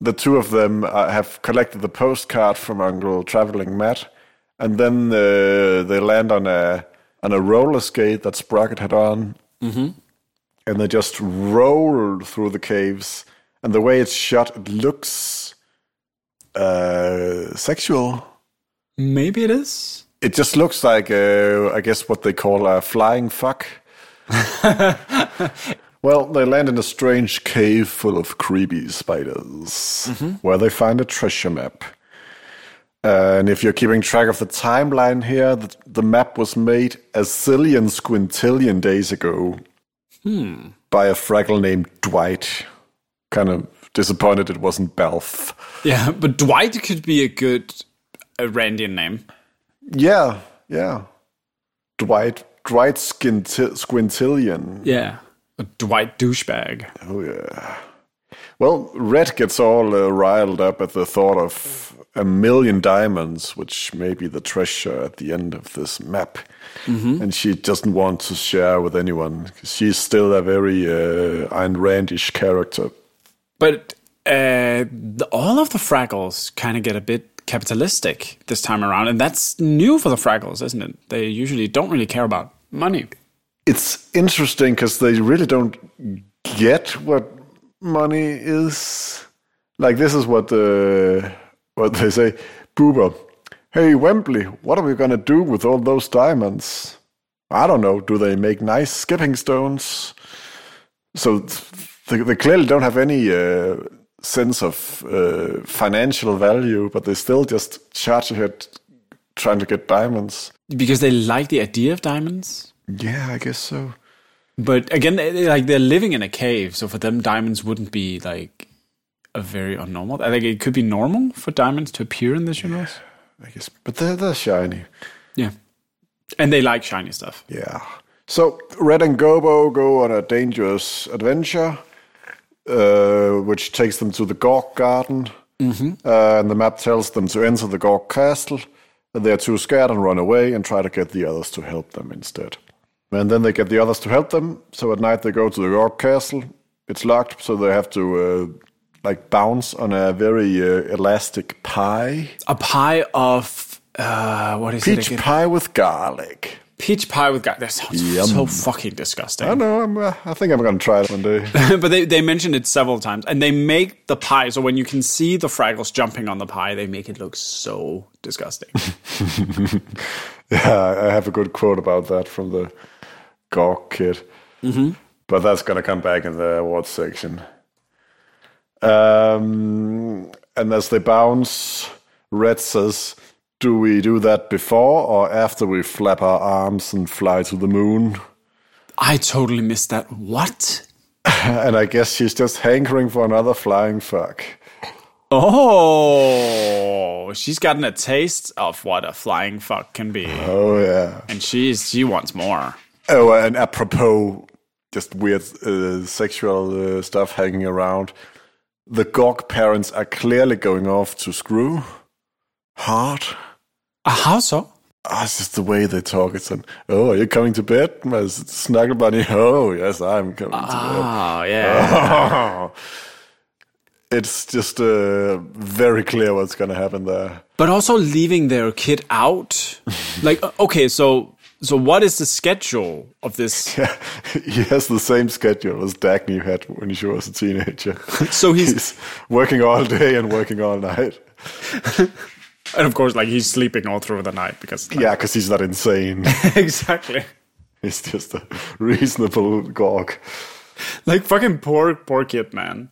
the two of them uh, have collected the postcard from Uncle Traveling Matt, and then uh, they land on a on a roller skate that Sprocket had on, and they just roll through the caves. And the way it's shot, it looks uh, sexual. Maybe it is. It just looks like, uh, I guess, what they call a flying fuck. well, they land in a strange cave full of creepy spiders, where they find a treasure map. and if you're keeping track of the timeline here, the, the map was made a zillion squintillion days ago hmm. by a fraggle named Dwight. Kind of disappointed it wasn't Belf. Yeah, but Dwight could be a good uh, Randian name. Yeah, yeah. Dwight, Dwight Squinti- Squintillion. Yeah. A Dwight douchebag. Oh yeah. Well, Red gets all uh, riled up at the thought of a million diamonds, which may be the treasure at the end of this map, and she doesn't want to share with anyone. She's still a very uh, Ayn Randish character. But uh, the, all of the Fraggles kind of get a bit capitalistic this time around, and that's new for the Fraggles, isn't it? They usually don't really care about money. It's interesting because they really don't get what money is. Like this is what uh, what they say, Boober. Hey Wembley, what are we gonna do with all those diamonds? I don't know. Do they make nice skipping stones? So they, they clearly don't have any uh, sense of uh, financial value, but they still just charge ahead trying to get diamonds. Because they like the idea of diamonds. Yeah, I guess so. But again, like they're living in a cave, so for them, diamonds wouldn't be like a very unnormal. I think it could be normal for diamonds to appear in this universe. I guess, but they're they're shiny. Yeah, and they like shiny stuff. Yeah. So Red and Gobo go on a dangerous adventure, uh, which takes them to the Gorg Garden. Mm-hmm. Uh, and the map tells them to enter the Gorg Castle. And they're too scared and run away and try to get the others to help them instead. And then they get the others to help them. So at night they go to the Gorg Castle. It's locked, so they have to uh, like bounce on a very uh, elastic pie. A pie of uh, what is Peach it again? pie with garlic. Peach pie with garlic. That sounds Yum. so fucking disgusting. I know. I'm, uh, I think I'm gonna try it one day. but they, they mentioned it several times, and they make the pie. So when you can see the Fraggles jumping on the pie, they make it look so disgusting. Yeah, I have a good quote about that from the Gorg kid. Mm-hmm. But that's going to come back in the awards section. Um, and as they bounce, Red says, Do we do that before or after we flap our arms and fly to the moon? I totally missed that. What? and I guess she's just hankering for another flying fuck. Oh, she's gotten a taste of what a flying fuck can be, Oh, yeah. and she's she wants more. Oh, and apropos just weird uh, sexual uh, stuff hanging around, the Gorg parents are clearly going off to screw hard. Uh, how so? Ah, it's just the way they talk. It's an, oh, are you coming to bed, my snuggle bunny? Oh, yes, I'm coming to bed. Oh yeah. it's just uh, very clear what's going to happen there. but also leaving their kid out. like okay, so so what is the schedule of this? he has the same schedule as Dagny had when she was a teenager. So he's He's working all day and working all night. And of course like he's sleeping all through the night because like, Yeah, because he's not insane. exactly. he's just a reasonable Gorg. Like fucking poor poor kid, man.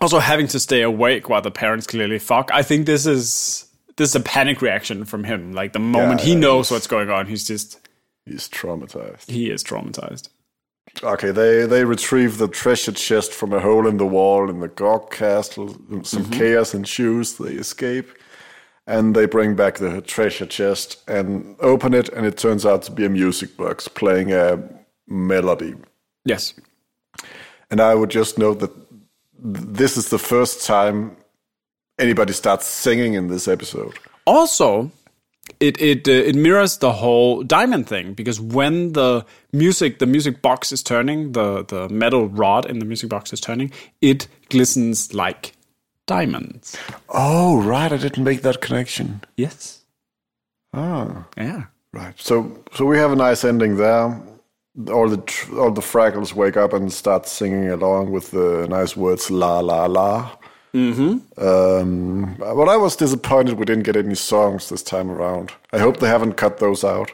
Also having to stay awake while the parents clearly fuck. I think this is this is a panic reaction from him. Like the moment he yeah, knows what's going on, he's just He's traumatized. he is traumatized. Okay, they, they retrieve the treasure chest from a hole in the wall in the Gorg castle. Some mm-hmm. chaos ensues. They escape. And they bring back the treasure chest and open it, and it turns out to be a music box playing a melody. Yes. And I would just note that this is the first time anybody starts singing in this episode. Also, it it uh, it mirrors the whole diamond thing because when the music the music box is turning, the the metal rod in the music box is turning, it glistens like diamonds. Oh, right. I didn't make that connection. Yes. Ah, Yeah. right. So, so we have a nice ending there. All the tr- all the Fraggles wake up and start singing along with the nice words "la la la." Mm-hmm. Um, but I was disappointed we didn't get any songs this time around. I hope they haven't cut those out.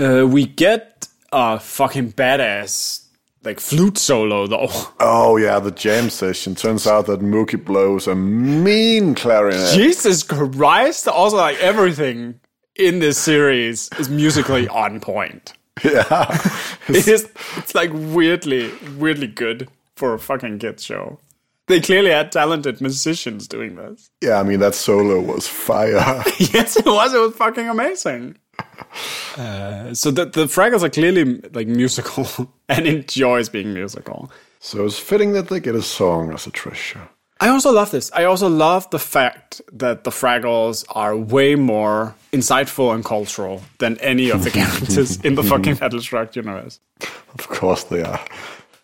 Uh, we get a fucking badass like flute solo though. Oh yeah, the jam session. Turns out that Mokey blows a mean clarinet. Jesus Christ! Also, like everything in this series is musically on point. yeah, It is. It's like weirdly, weirdly good for a fucking kids show. They clearly had talented musicians doing this. yeah. I mean that solo was fire. yes, it was. It was fucking amazing. Uh, so the the Fraggles are clearly like musical and enjoys being musical. so it's fitting that they get a song as a treasure. I also love this. I also love the fact that the Fraggles are way more insightful and cultural than any of the characters in the fucking Battlestar universe. Of course they are.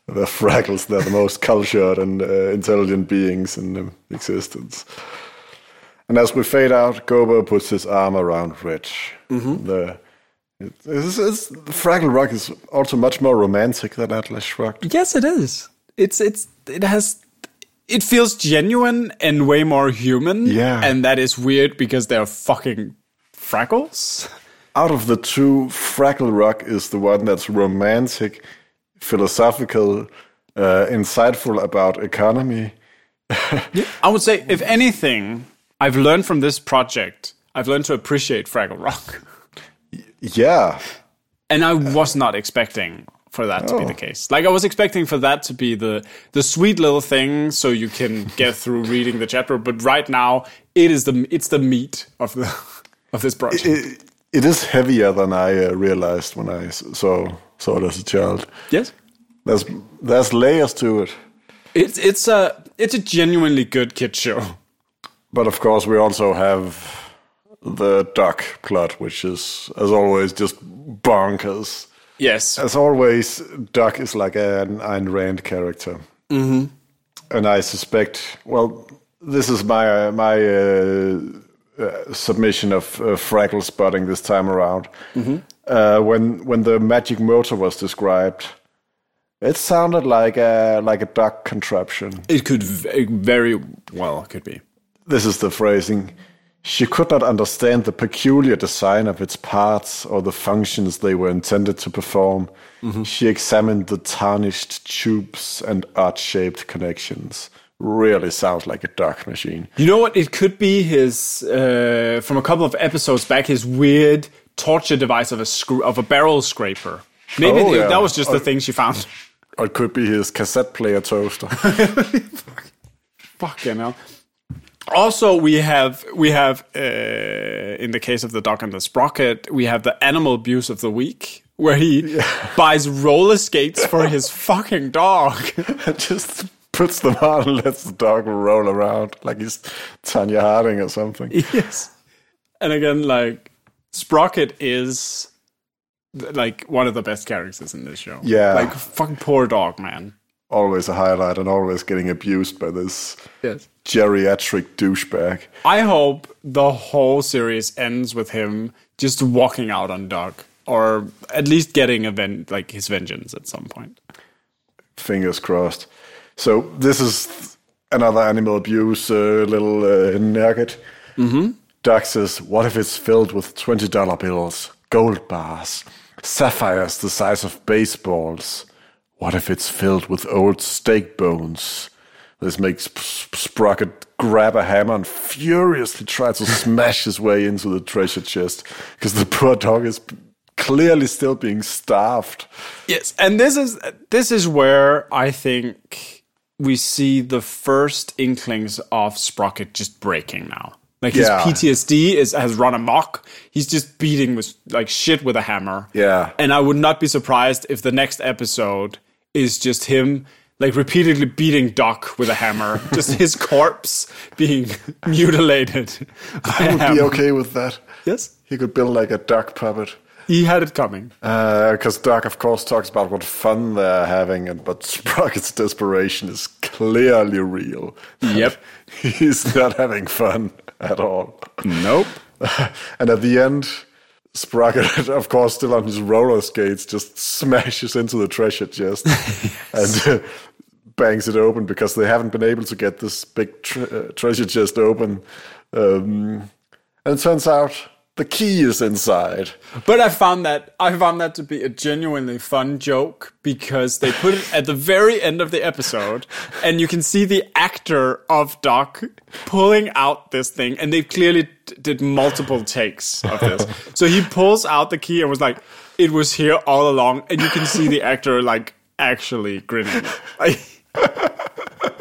The Fraggles, they're the most cultured and uh, intelligent beings in um, existence. And as we fade out, Gobo puts his arm around Rich. The, it, it's, it's, Fraggle Rock is also much more romantic than Atlas Shrugged. Yes, it is. It's it's it has it feels genuine and way more human. Yeah. and that is weird because they're fucking Fraggles. Out of the two, Fraggle Rock is the one that's romantic, philosophical, uh, insightful about economy. I would say, if anything, I've learned from this project. I've learned to appreciate Fraggle Rock. Yeah, and I was not expecting for that to be the case. Like I was expecting for that to be the the sweet little thing, so you can get through reading the chapter. But right now, it is the it's the meat of the of this project. it, it is heavier than I uh, realized I saw saw it as a child. yes, There's there's layers to it, it's it's a it's a genuinely good kid show. But of course we also have the Doc plot, which is as always just bonkers. Yes, As always, Doc is like an Ayn Rand character, mm-hmm. and I suspect. Well, this is my my uh, uh, submission of uh, Fraggle spotting this time around. Uh, when when the magic motor was described, it sounded like a like a Doc contraption. it could v- very well could be. This is the phrasing. She could not understand the peculiar design of its parts or the functions they were intended to perform. She examined the tarnished tubes and odd shaped connections. Really sounds like a Doc machine. You know what? It could be his uh, from a couple of episodes back. His weird torture device of a screw of a barrel scraper. Maybe Oh, yeah. that was just the thing she found. Or it could be his cassette player toaster. Fucking hell. Also, we have we have uh, in the case of the dog and the sprocket, we have the animal abuse of the week, where he buys roller skates for his fucking dog. and Just puts them on and lets the dog roll around like he's Tonya Harding or something. yes. And again, like Sprocket is like one of the best characters in this show. Yeah. Like fucking poor dog, man. Always a highlight and always getting abused by this Yes. geriatric douchebag. I hope the whole series ends with him just walking out on Doc, or at least getting a ven- like his vengeance at some point. fingers crossed. So this is another animal abuse uh, little uh, nugget. Mm-hmm. Doc says, "What if it's filled with twenty dollar bills, gold bars, sapphires the size of baseballs? What if it's filled with old steak bones?" This makes Sprocket grab a hammer and furiously try to smash his way into the treasure chest because the poor dog is clearly still being starved. Yes, and this is this is where I think we see the first inklings of Sprocket just breaking now. Like his Yeah. PTSD is has run amok. He's just beating with like shit with a hammer. Yeah. And I would not be surprised if the next episode is just him like repeatedly beating Doc with a hammer, just his corpse being mutilated. I would be okay with that. Yes, He could build like a Doc puppet. he had it coming. Uh, because Doc, of course, talks about what fun they're having, and but Sprocket's desperation is clearly real. Yep. He's not having fun at all. Nope. and at the end, Sprocket, of course, still on his roller skates, just smashes into the treasure chest and uh, bangs it open because they haven't been able to get this big tre- uh, treasure chest open. Um, and it turns out the key is inside. But I found that I found that to be a genuinely fun joke because they put it at the very end of the episode, and you can see the actor of Doc pulling out this thing, and they've clearly did multiple takes of this. so he pulls out the key and was like, "It was here all along," and you can see the actor like actually grinning. Like,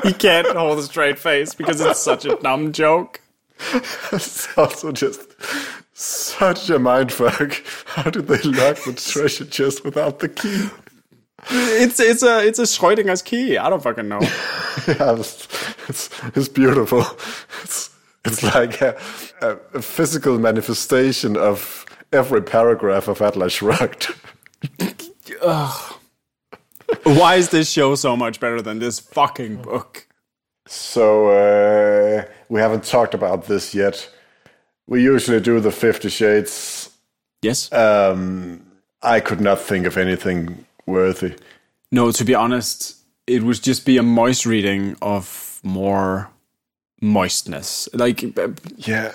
he can't hold a straight face because it's such a dumb joke. It's also just such a mindfuck. How did they lock the treasure chest without the key? It's it's a it's a Schrodinger's key. I don't fucking know. Yeah, it's, it's, it's beautiful. It's, it's like a, a, physical manifestation of every paragraph of Atlas Shrugged. Why is this show so much better than this fucking book? So, uh, we haven't talked about this yet. We usually do the Fifty Shades. Yes. Um, I could not think of anything worthy. no, to be honest, it would just be a moist reading of more moistness. Like, uh, Yeah,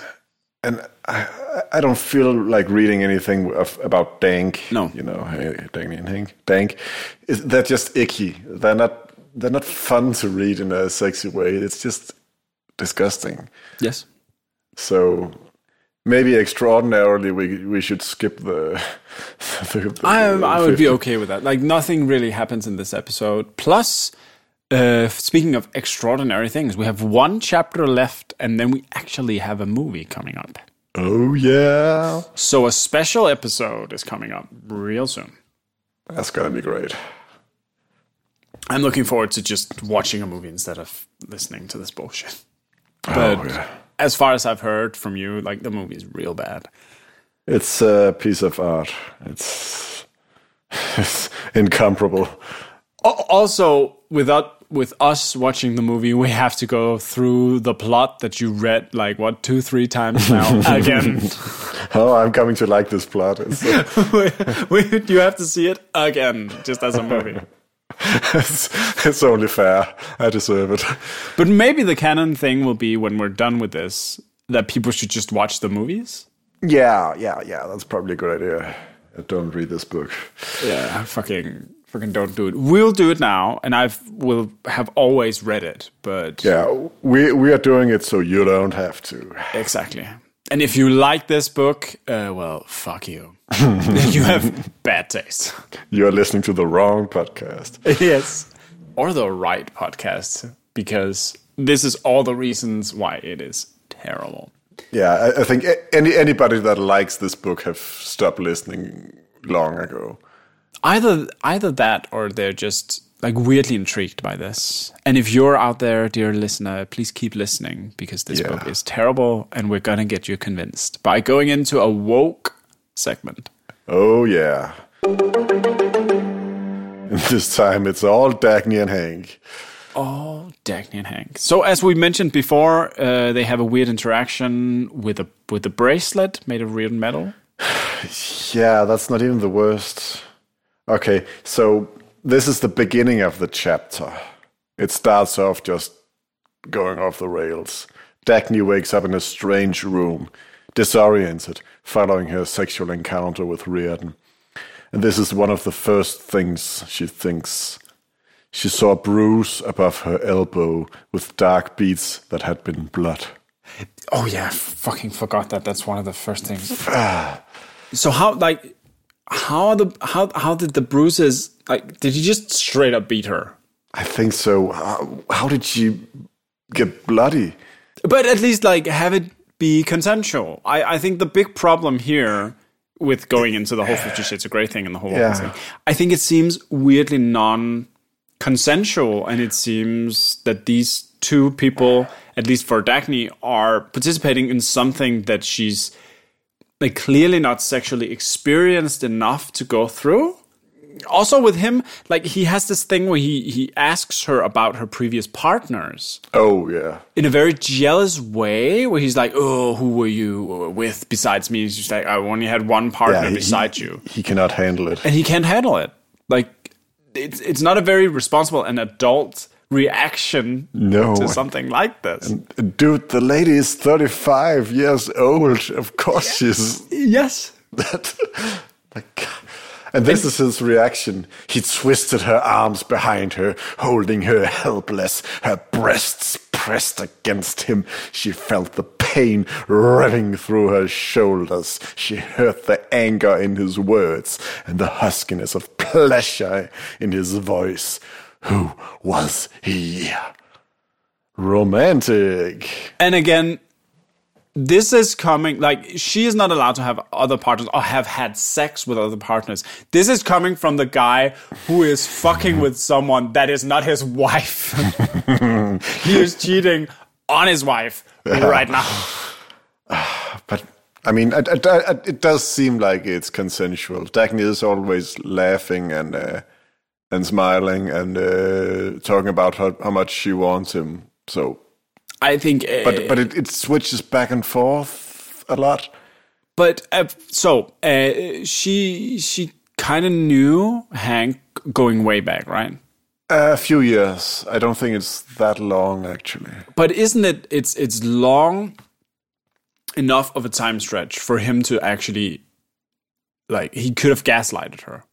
and I, I don't feel like reading anything of, about Dank. No. you know, hey, Dank and Hank. Dank, they're just icky. They're not. They're not fun to read in a sexy way. It's just disgusting. yes. So maybe extraordinarily, we we should skip the. the, the I, I would be okay with that. Like, nothing really happens in this episode. Plus, uh, speaking of extraordinary things, we have one chapter left, and then we actually have a movie coming up. Oh yeah, So, a special episode is coming up real soon. that's gonna be great. I'm looking forward to just watching a movie instead of listening to this bullshit. But oh, yeah. as far as I've heard from you, like the movie is real bad. It's a piece of art. It's, it's incomparable. Also, without with us watching the movie, we have to go through the plot that you read like what two, three times now again. Oh, I'm coming to like this plot. We, you have to see it again, just as a movie. it's, it's only fair. I deserve it. But maybe the canon thing will be when we're done with this that people should just watch the movies. Yeah, yeah, yeah. That's probably a good idea. I don't read this book. Yeah, fucking, fucking don't do it. We'll do it now, and I've will have always read it. But Yeah, we we are doing it so you don't have to. exactly. And if you like this book, uh, well, fuck you. you have bad taste. You're listening to the wrong podcast. yes, or the right podcast, because this is all the reasons why it is terrible. Yeah, I, I think any anybody that likes this book have stopped listening long ago. Either either that or they're just like weirdly intrigued by this. And if you're out there, dear listener, please keep listening because this Yeah. book is terrible and we're gonna get you convinced by going into a woke segment. Oh yeah. And this time it's all Dagny and Hank. Oh, Dagny and Hank. So as we mentioned before, uh, they have a weird interaction with a with a bracelet made of real metal. Yeah, that's not even the worst. Okay, so this is the beginning of the chapter. It starts off just going off the rails. Dagny wakes up in a strange room, disoriented, following her sexual encounter with Rearden. And this is one of the first things she thinks. She saw a bruise above her elbow with dark beads that had been blood. Oh yeah, I fucking forgot that. That's one of the first things. Ah. so how like how the how how did the bruises like did he just straight up beat her? I think so. How, how did she get bloody? But at least like have it be consensual. I I think the big problem here with going into the whole Fifty Shades of Grey thing and the whole Yeah. thing, I think it seems weirdly non consensual, and it seems that these two people, at least for Dagny, are participating in something that she's like clearly not sexually experienced enough to go through. Also, with him, like he has this thing where he he asks her about her previous partners Oh yeah. in a very jealous way, where he's like, "Oh, who were you with besides me?" He's just like, "I only had one partner Yeah, he- beside he, you." He cannot handle it. and he can't handle it. Like it's it's not a very responsible and adult reaction No. to something like this. Dude, the lady is 35 years old. Of course she's yes. that. like, and this is his reaction. He twisted her arms behind her, holding her helpless, her breasts pressed against him. She felt the pain running through her shoulders. She heard the anger in his words and the huskiness of pleasure in his voice. Who was he? Romantic. And again, this is coming like she is not allowed to have other partners or have had sex with other partners. This is coming from the guy who is fucking with someone that is not his wife. he is cheating on his wife right now. But I mean, it, it, it it does seem like it's consensual. Dagny is always laughing and uh, and smiling and uh, talking about how, how much she wants him. So, I think uh, but but it, it switches back and forth a lot. But uh, so uh, she she kind of knew Hank going way back, right? A few years. I don't think it's that long actually. But isn't it? It's it's long enough of a time stretch for him to actually like he could have gaslighted her.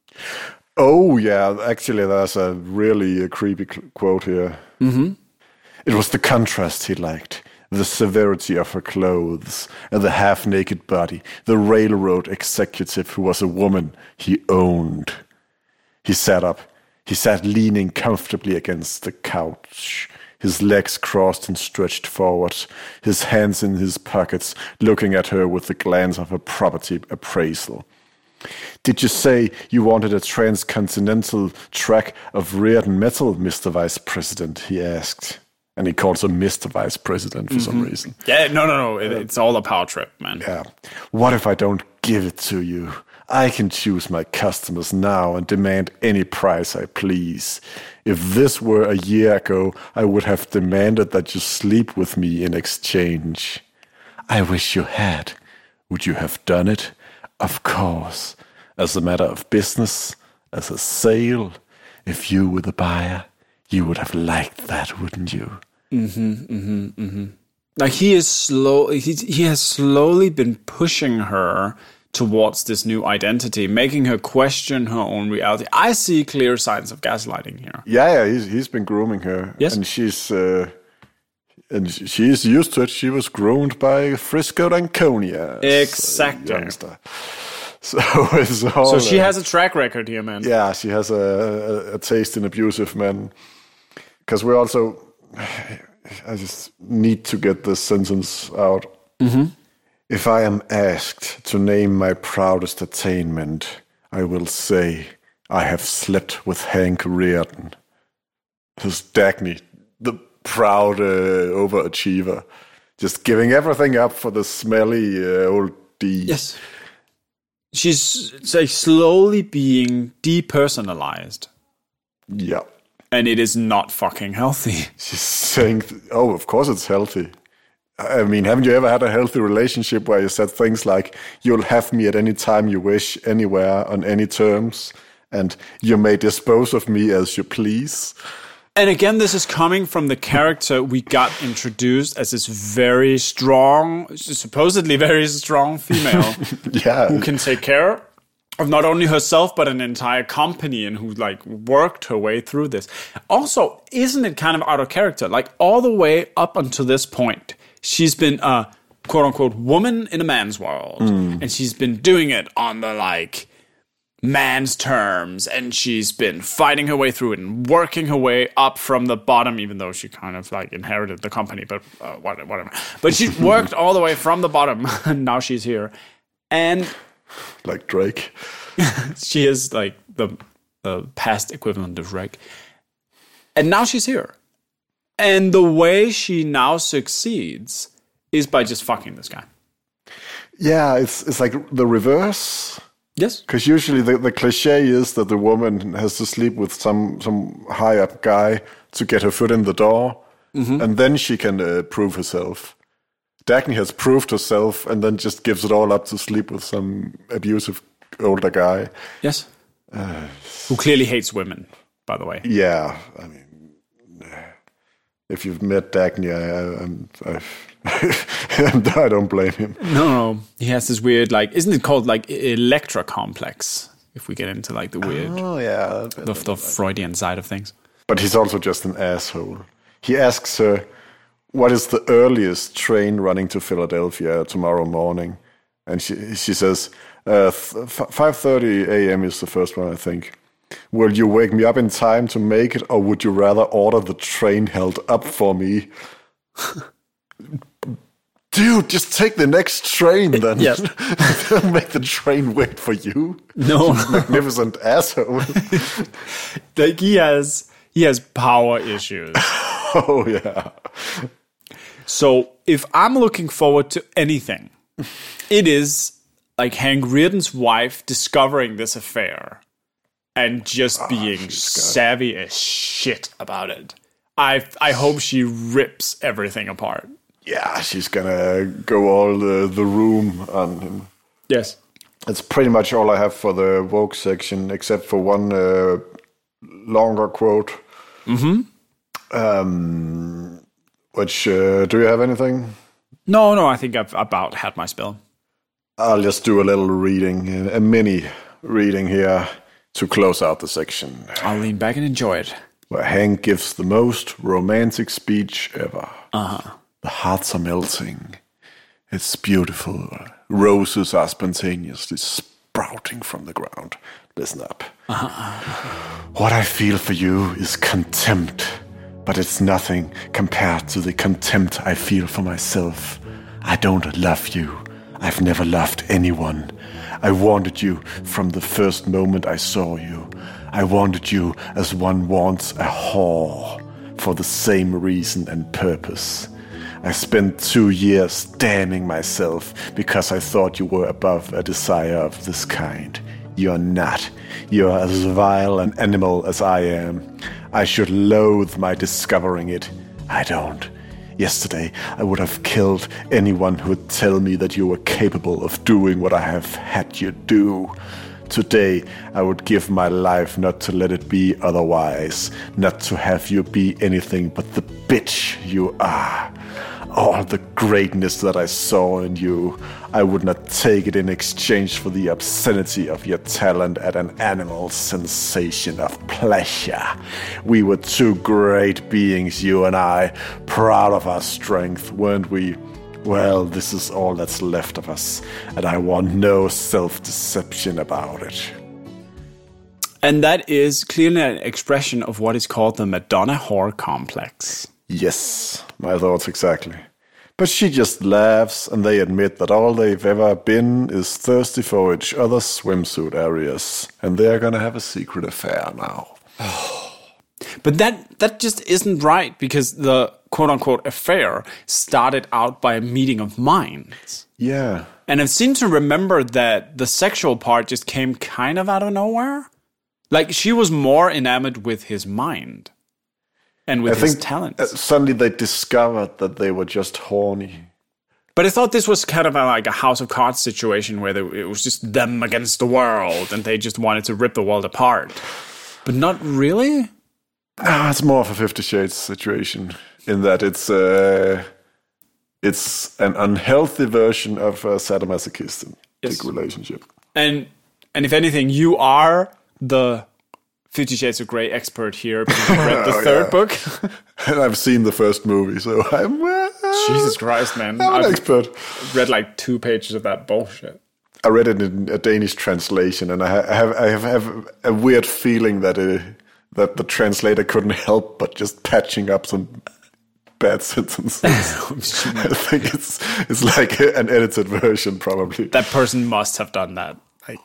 Oh yeah, actually, that's a really uh, creepy quote here. Mm-hmm. It was the contrast he liked. The severity of her clothes and the half naked body, the railroad executive who was a woman he owned. He sat up. He sat leaning comfortably against the couch, his legs crossed and stretched forward, his hands in his pockets, looking at her with the glance of a property appraisal. Did you say you wanted a transcontinental track of Rearden metal, Mr. Vice President? He asked. And he calls him Mr. Vice President for some mm-hmm. reason. Yeah, no, no, no. It, it's all a power trip, man. Yeah. What if I don't give it to you? I can choose my customers now and demand any price I please. If this were a year ago, I would have demanded that you sleep with me in exchange. I wish you had. Would you have done it? Of course. As a matter of business, as a sale. If you were the buyer, you would have liked that, wouldn't you? Mm-hmm, mm-hmm, mm-hmm. Like he is slow. He he has slowly been pushing her towards this new identity, making her question her own reality. I see clear signs of gaslighting here. Yeah, yeah, he's he's been grooming her. Yes. and she's uh, and she's used to it. She was groomed by Frisco d'Anconia, Exactly. youngster. So it's all. So she uh, has a track record here, man. yeah, she has a, a, a taste in abusive men. Because we're also, I just need to get this sentence out. If I am asked to name my proudest attainment, I will say I have slept with Hank Rearden. His Dagny, proud uh, overachiever, just giving everything up for the smelly uh, old D. Yes. She's like slowly being depersonalized, Yeah. and it is not fucking healthy. She's saying, "Oh, of course it's healthy." I mean, haven't you ever had a healthy relationship where you said things like, "You'll have me at any time you wish, anywhere, on any terms, and you may dispose of me as you please"? And again, this is coming from the character we got introduced as this very strong, supposedly very strong female Yeah, who can take care of not only herself but an entire company and who like worked her way through this. Also, isn't it kind of out of character? Like all the way up until this point, she's been a quote unquote woman in a man's world, hmm. and she's been doing it on the like man's terms and she's been fighting her way through it and working her way up from the bottom even though she kind of like inherited the company but uh, whatever but she worked all the way from the bottom and now she's here and like Drake. she is like the the past equivalent of Drake And now she's here. And the way she now succeeds is by just fucking this guy. Yeah, it's it's like the reverse. Yes. Because usually the, the cliche is that the woman has to sleep with some some high up guy to get her foot in the door, and then she can uh, prove herself. Dagny has proved herself, and then just gives it all up to sleep with some abusive older guy. Yes. Who clearly hates women, by the way. Yeah, I mean, if you've met Dagny, I, I, I'm, I, I don't blame him. No, no. He has this weird, like, isn't it called like Electra complex? If we get into like the weird, Oh yeah, the, the Freudian side of things. But he's also just an asshole. He asks her, "What is the earliest train running to Philadelphia tomorrow morning?" And she she says, uh, "Five thirty a.m. is the first one, I think." Will you wake me up in time to make it, or would you rather order the train held up for me? Dude, just take the next train then. Yes. Make the train wait for you. No. Magnificent asshole. like he has he has power issues. oh yeah. So if I'm looking forward to anything, it is like Hank Rearden's wife discovering this affair and just being savvy as shit about it. I I hope she rips everything apart. Yeah, she's gonna go all the, the room on him. Yes. That's pretty much all I have for the woke section, except for one uh, longer quote. Mm-hmm. Um, which uh, do you have anything? No, no, I think I've about had my spell. I'll just do a little reading, a mini reading here to close out the section, I'll lean back and enjoy it. where Hank gives the most romantic speech ever. Uh-huh. The hearts are melting. It's beautiful. Roses are spontaneously sprouting from the ground. Listen up. Uh-huh. What I feel for you is contempt, but it's nothing compared to the contempt I feel for myself. I don't love you. I've never loved anyone. I wanted you from the first moment I saw you. I wanted you as one wants a whore, for the same reason and purpose. I spent two years damning myself because I thought you were above a desire of this kind. You're not. You're as vile an animal as I am. I should loathe my discovering it. I don't. Yesterday, I would have killed anyone who would tell me that you were capable of doing what I have had you do. Today, I would give my life not to let it be otherwise, not to have you be anything but the bitch you are. All the greatness that I saw in you, I would not take it in exchange for the obscenity of your talent at an animal sensation of pleasure. We were two great beings, you and I, proud of our strength, weren't we? Well, this is all that's left of us, and I want no self deception about it. And that is clearly an expression of what is called the Madonna whore complex. Yes, my thoughts exactly. But she just laughs, and they admit that all they've ever been is thirsty for each other's swimsuit areas, and they're gonna have a secret affair now. But that that just isn't right because the quote unquote affair started out by a meeting of minds. Yeah. And I seem to remember that the sexual part just came kind of out of nowhere. Like she was more enamored with his mind and with I his think talents. uh, suddenly they discovered that they were just horny. But I thought this was kind of a, like a House of Cards situation where they, it was just them against the world and they just wanted to rip the world apart. But not really? Ah, it's more of a Fifty Shades situation in that it's uh, it's an unhealthy version of a sadomasochistic Yes. relationship. And and if anything, you are the Fifty Shades of Grey expert here because you read the Oh, third yeah. book. And I've seen the first movie, so I'm uh, Jesus Christ, man. I'm an I've expert. read like two pages of that bullshit. I read it in a Danish translation, and I ha- I have I have, have a weird feeling that uh, that the translator couldn't help but just patching up some bad sentences. I think it's it's like an edited version, probably. that person must have done that. Like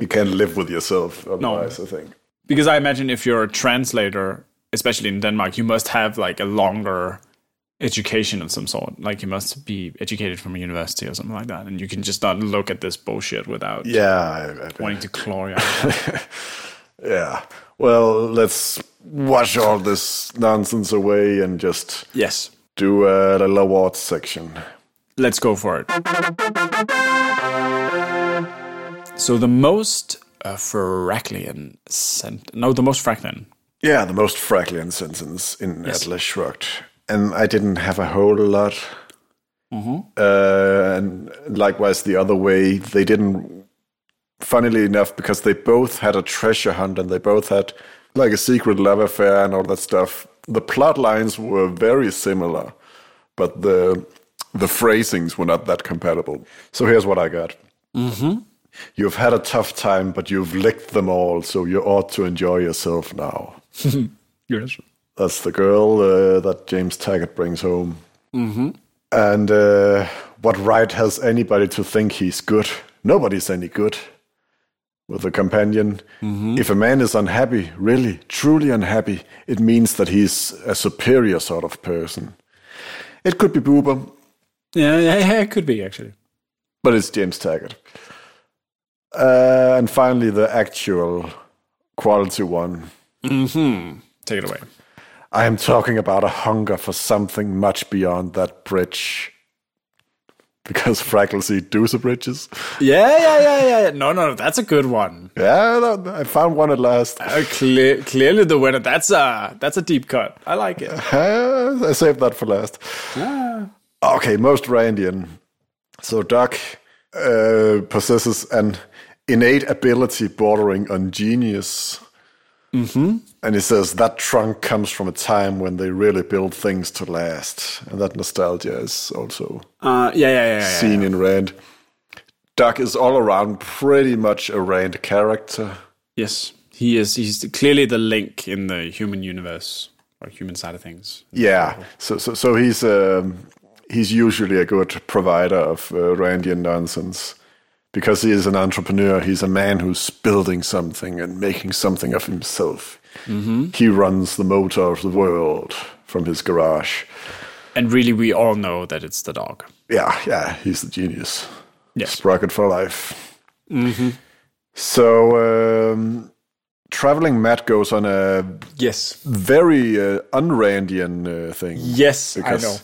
You can't live with yourself otherwise. I think. Because I imagine if you're a translator, especially in Denmark, you must have like a longer education of some sort. Like you must be educated from a university or something like that, and you can just not look at this bullshit without Yeah, I, I, wanting to claw your yeah. Well, let's wash all this nonsense away and just Yes, do a little awards section. let's go for it. So the most uh, Fragglian sent no, the most Fragglian. Yeah, the most Fragglian sentence in Atlas Shrugged. And I didn't have a whole lot. Uh, and likewise, the other way, they didn't. Funnily enough, because they both had a treasure hunt and they both had like a secret love affair and all that stuff. The plot lines were very similar, but the the phrasings were not that compatible. So here's what I got. You've had a tough time, but you've licked them all, so you ought to enjoy yourself now. Yes. That's the girl uh, that James Taggart brings home. Mm-hmm. And uh, what right has anybody to think he's good? Nobody's any good. With the companion, if a man is unhappy, really, truly unhappy, it means that he's a superior sort of person. It could be Boober, Yeah, yeah, yeah, it could be actually. but it's James Taggart. Uh, and finally, the actual quality one. Take it away. I am talking about a hunger for something much beyond that bridge. Because Fraggles eat doozer bridges. Yeah, yeah, yeah, yeah. yeah. No, no, no, that's a good one. Yeah, I found one at last. Uh, cle- clearly the winner. That's a that's a deep cut. I like it. Uh, I saved that for last. Okay, most Randian. So Doc uh, possesses an innate ability bordering on genius. Mm-hmm. And he says that trunk comes from a time when they really built things to last. And that nostalgia is also Uh, yeah, yeah, yeah, yeah. seen in Rand. Doc is all around pretty much a Rand character. Yes, he is. He's clearly the link in the human universe or human side of things. Yeah, so so, so he's um, he's usually a good provider of uh, Randian nonsense because he is an entrepreneur. He's a man who's building something and making something of himself. He runs the motor of the world from his garage. And really, we all know that it's the dog. Yeah, yeah, he's the genius. Yes. Sprocket for life. So, um, traveling Matt goes on a Yes. very uh, unrandian uh, thing. Yes, I know.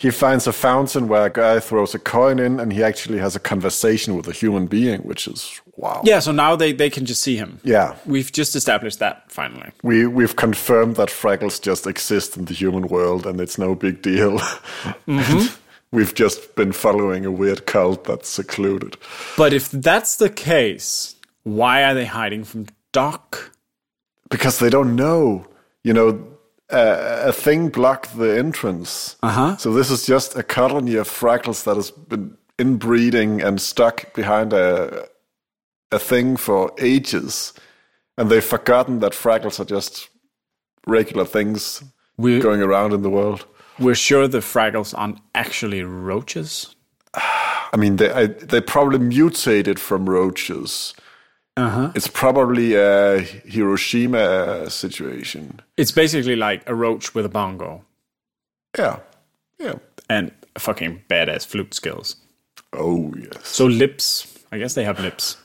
He finds a fountain where a guy throws a coin in, and he actually has a conversation with a human being, which is wow. Yeah, so now they, they can just see him. Yeah, We've just established that finally. we we've confirmed that Fraggles just exist in the human world, and it's no big deal. Mm-hmm. we've just been following a weird cult that's secluded. But if that's the case, why are they hiding from Doc? because they don't know. You know, uh, a thing blocked the entrance. Uh-huh. So this is just a colony of Fraggles that has been inbreeding and stuck behind a a thing for ages, and they've forgotten that Fraggles are just regular things we're, going around in the world. we're sure the Fraggles aren't actually roaches. I mean, they I, they probably mutated from roaches. Uh-huh. It's probably a Hiroshima situation. It's basically like a roach with a bongo Yeah, yeah. and fucking badass flute skills. Oh yes. So lips. I guess they have lips.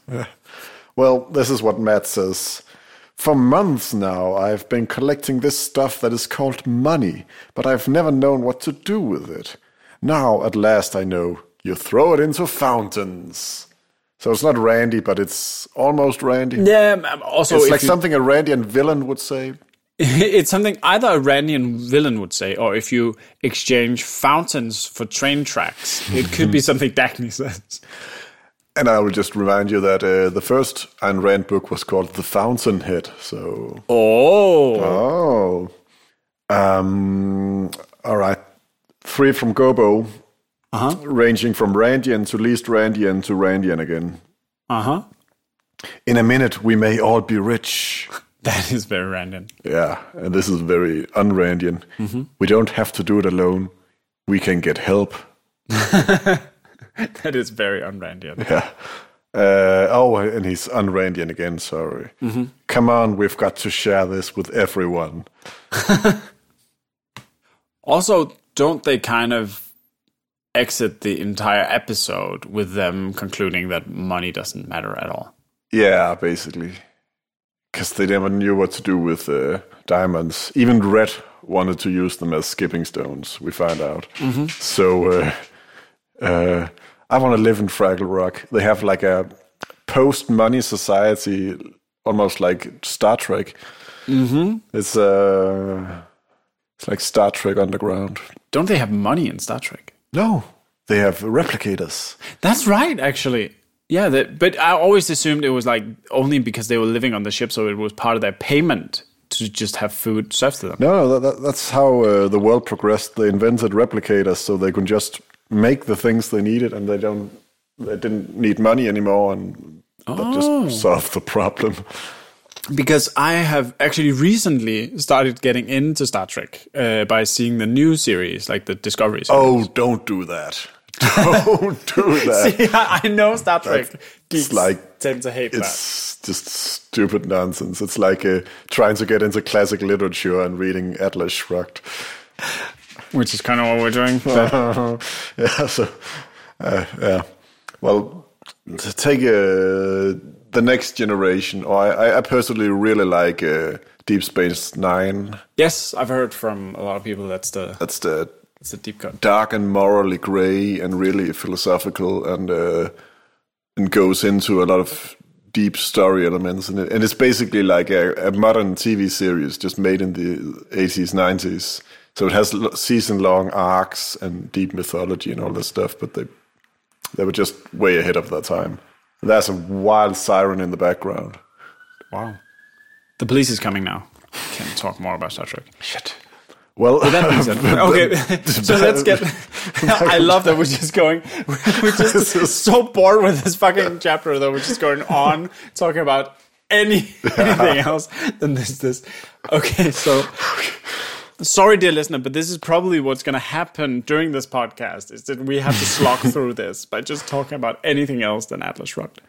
Well, this is what Matt says. For months now, I've been collecting this stuff that is called money, but I've never known what to do with it. Now, at last, I know. You throw it into fountains. So it's not Randy, but it's almost Randy. Yeah. um, Also, it's like you- something a Randian villain would say. it's something either a Randian villain would say, or if you exchange fountains for train tracks, it could be something Dagny says. And I will just remind you that uh, the first Ayn Rand book was called The Fountainhead. So Oh. Oh. Um, all right. Three from Gobo, Uh-huh. ranging from Randian to least Randian to Randian again. Uh huh. In a minute, we may all be rich. That is very Randian. Yeah, and this is very unrandian. We don't have to do it alone. We can get help. That is very unrandian. Yeah. Uh, oh, and he's unrandian again. Sorry. Come on, we've got to share this with everyone. Also, don't they kind of exit the entire episode with them concluding that money doesn't matter at all? Yeah, basically, because they never knew what to do with uh, diamonds. Even Red wanted to use them as skipping stones. We find out. So, uh, uh, I want to live in Fraggle Rock. They have like a post-money society, almost like Star Trek. Mm-hmm. It's uh, it's like Star Trek Underground. Don't they have money in Star Trek? No, they have replicators. That's right, actually. Yeah, but I always assumed it was like only because they were living on the ship, so it was part of their payment to just have food served to them. No, no, that, that, that's how uh, the world progressed. They invented replicators so they could just make the things they needed, and they don't, they didn't need money anymore, and that just solved the problem. Because I have actually recently started getting into Star Trek uh, by seeing the new series, like the Discovery series. Oh, don't do that! Don't do that. See, I know Star Trek geeks like- tend to hate that. It's just stupid nonsense. It's like uh, trying to get into classic literature and reading Atlas Shrugged. Which is kind of what we're doing. yeah, so uh, yeah. Well, to take uh, the next generation, or I, I personally really like uh, Deep Space Nine. yes, I've heard from a lot of people that's the That's the that's the deep cut. dark and morally gray and really philosophical and uh, and goes into a lot of deep story elements in it. And it's basically like a, a modern TV series just made in the 80s, 90s. So it has season long arcs and deep mythology and all this stuff, but they they were just way ahead of their time. There's a wild siren in the background. Wow. The police is coming now. Can't talk more about Star Trek. Shit. Well, That being said, okay, so let's get. I love that we're just going. We're just so bored with this fucking chapter though. we're just going on talking about any anything else than this. This. Okay, so sorry, dear listener, but this is probably what's going to happen during this podcast. Is that we have to slog through this by just talking about anything else than Atlas Shrugged.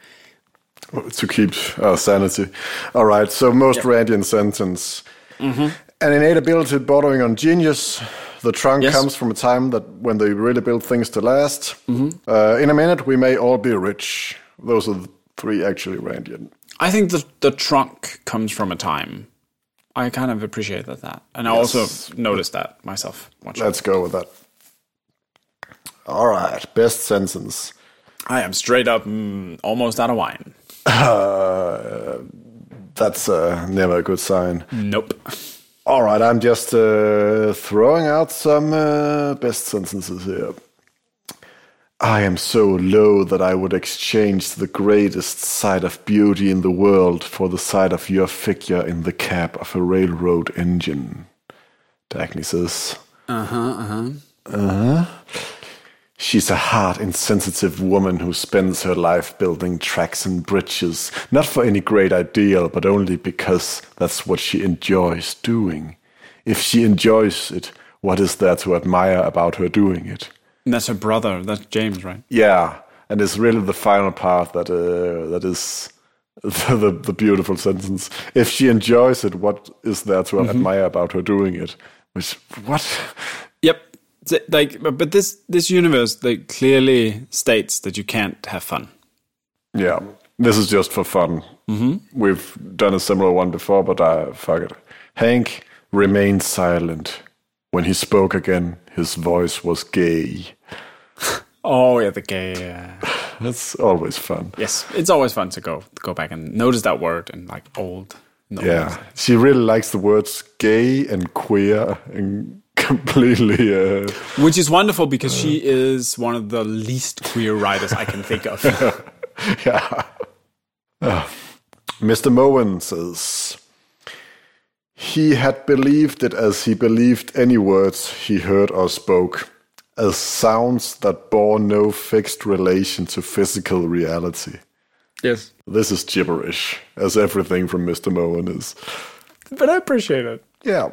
to keep our sanity. All right, so most Randian sentence. Mm-hmm. An innate ability bordering on genius. The trunk Yes. comes from a time that when they really build things to last. Mm-hmm. Uh, in a minute, we may all be rich. Those are the three actually Randian. I think the the trunk comes from a time. I kind of appreciate that, that. and I also noticed that myself. watching. Let's go with that. All right, best sentence. I am straight up mm, almost out of wine. Uh, that's uh, never a good sign. Nope. All right, I'm just uh, throwing out some uh, best sentences here. I am so low that I would exchange the greatest sight of beauty in the world for the sight of your figure in the cab of a railroad engine. Dagny says. Uh huh, uh huh. Uh huh. She's a hard, insensitive woman who spends her life building tracks and bridges, not for any great ideal, but only because that's what she enjoys doing. If she enjoys it, what is there to admire about her doing it? And that's her brother. That's James, right? Yeah, and it's really the final part that uh, that is the, the the beautiful sentence. If she enjoys it, what is there to admire about her doing it? Which what? Yep. Like, but this this universe like clearly states that you can't have fun. Yeah, this is just for fun. Mm-hmm. We've done a similar one before, but uh, fuck it. Hank remained silent. When he spoke again, his voice was gay. Oh yeah, the gay. Uh, That's always fun. yes, it's always fun to go go back and notice that word and like old. No, Yeah, she really likes the words gay and queer and completely. Uh, Which is wonderful because she is one of the least queer writers I can think of. yeah. Uh, Mr. Mowen says he had believed it as he believed any words he heard or spoke, as sounds that bore no fixed relation to physical reality. yes, This is gibberish, as everything from Mr. Mowen is. but I appreciate it. Yeah,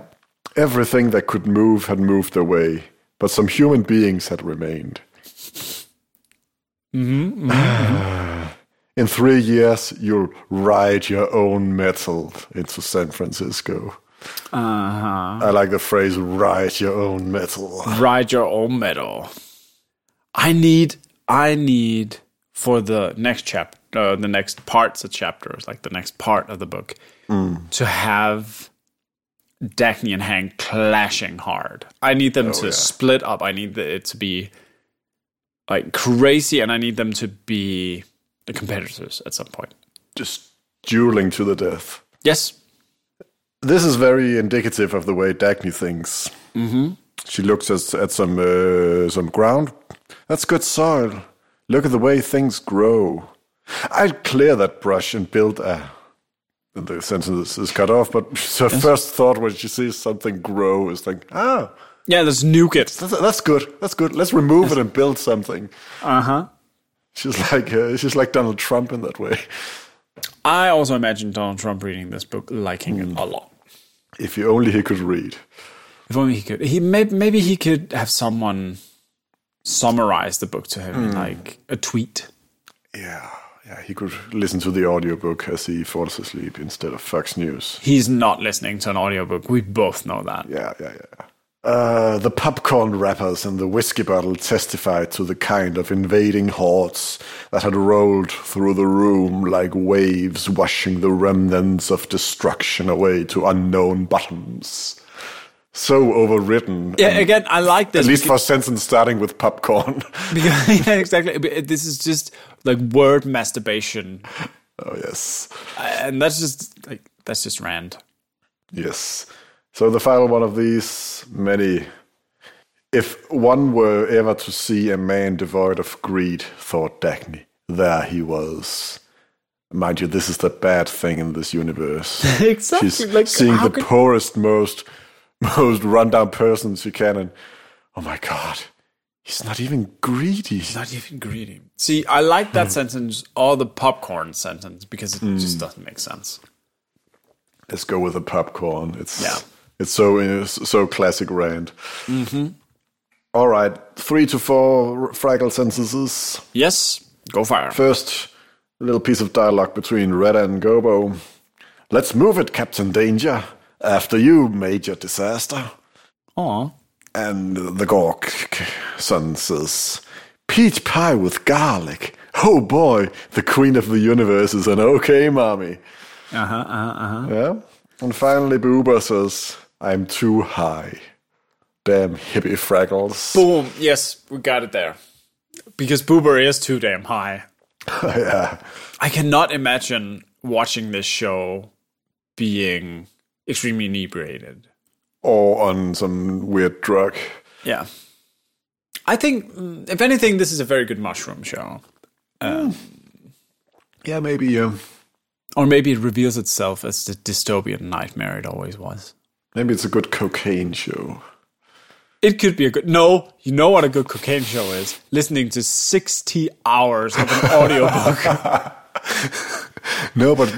everything that could move had moved away, but some human beings had remained. Mm-hmm, mm-hmm, mm-hmm. In three years, you'll ride your own metal into San Francisco. Uh-huh. I like the phrase "ride your own metal." Ride your own metal. I need, I need for the next chapter, uh, the next parts of chapters, like the next part of the book, to have Dagny and Hank clashing hard. I need them to yeah. split up. I need it to be like crazy, and I need them to be the competitors at some point. Just dueling to the death. Yes. This is very indicative of the way Dagny thinks. Mm-hmm. She looks at, at some uh, some ground. That's good soil. Look at the way things grow. I'd clear that brush and build a. The sentence is cut off, but her first thought when she sees something grow is like, ah, Yeah, let's nuke it. that's, that's good. That's good. Let's remove it and build something. Uh huh. She's like uh, she's like Donald Trump in that way. I also imagine Donald Trump reading this book, liking it a lot. If you only he could read. If only he could. He maybe, maybe he could have someone summarize the book to him in hmm. like a tweet. Yeah, yeah, he could listen to the audiobook as he falls asleep instead of Fox News. He's not listening to an audiobook. We both know that. Yeah, yeah, yeah. Uh, the popcorn wrappers and the whiskey bottle testified to the kind of invading hordes that had rolled through the room like waves washing the remnants of destruction away to unknown bottoms. So overwritten. Yeah, again, I like this. at least for a sentence starting with popcorn. because, yeah, exactly. This is just like word masturbation, oh, yes. and that's just like that's just rand. Yes. So the final one of these, many. If one were ever to see a man devoid of greed, thought Dagny, there he was. Mind you, this is the bad thing in this universe. Exactly. She's like seeing the can- poorest, most, most rundown person she can, and oh my god, he's not even greedy. He's not even greedy. See, I like that hmm. sentence or the popcorn sentence because it just hmm. doesn't make sense. Let's go with the popcorn. It's Yeah. It's so it's so classic Rand. Mm-hmm. All right, three to four Fraggle sentences. Yes, go fire. First, a little piece of dialogue between Retta and Gobo. Let's move it, Captain Danger. After you, Major Disaster. Aw. And the Gorg son says, Peach pie with garlic. Oh boy, the queen of the universe is an okay mommy. Uh huh. Uh huh. Uh-huh. Yeah. And finally, Boober says, I'm too high. Damn hippie fraggles. Boom. Yes, we got it there. Because Boober is too damn high. yeah. I cannot imagine watching this show being extremely inebriated. Or on some weird drug. Yeah. I think, if anything, this is a very good mushroom show. Yeah, maybe. Um, Or maybe it reveals itself as the dystopian nightmare it always was. Maybe it's a good cocaine show. It could be a good. No, you know what a good cocaine show is? Listening to 60 hours of an audiobook. No, but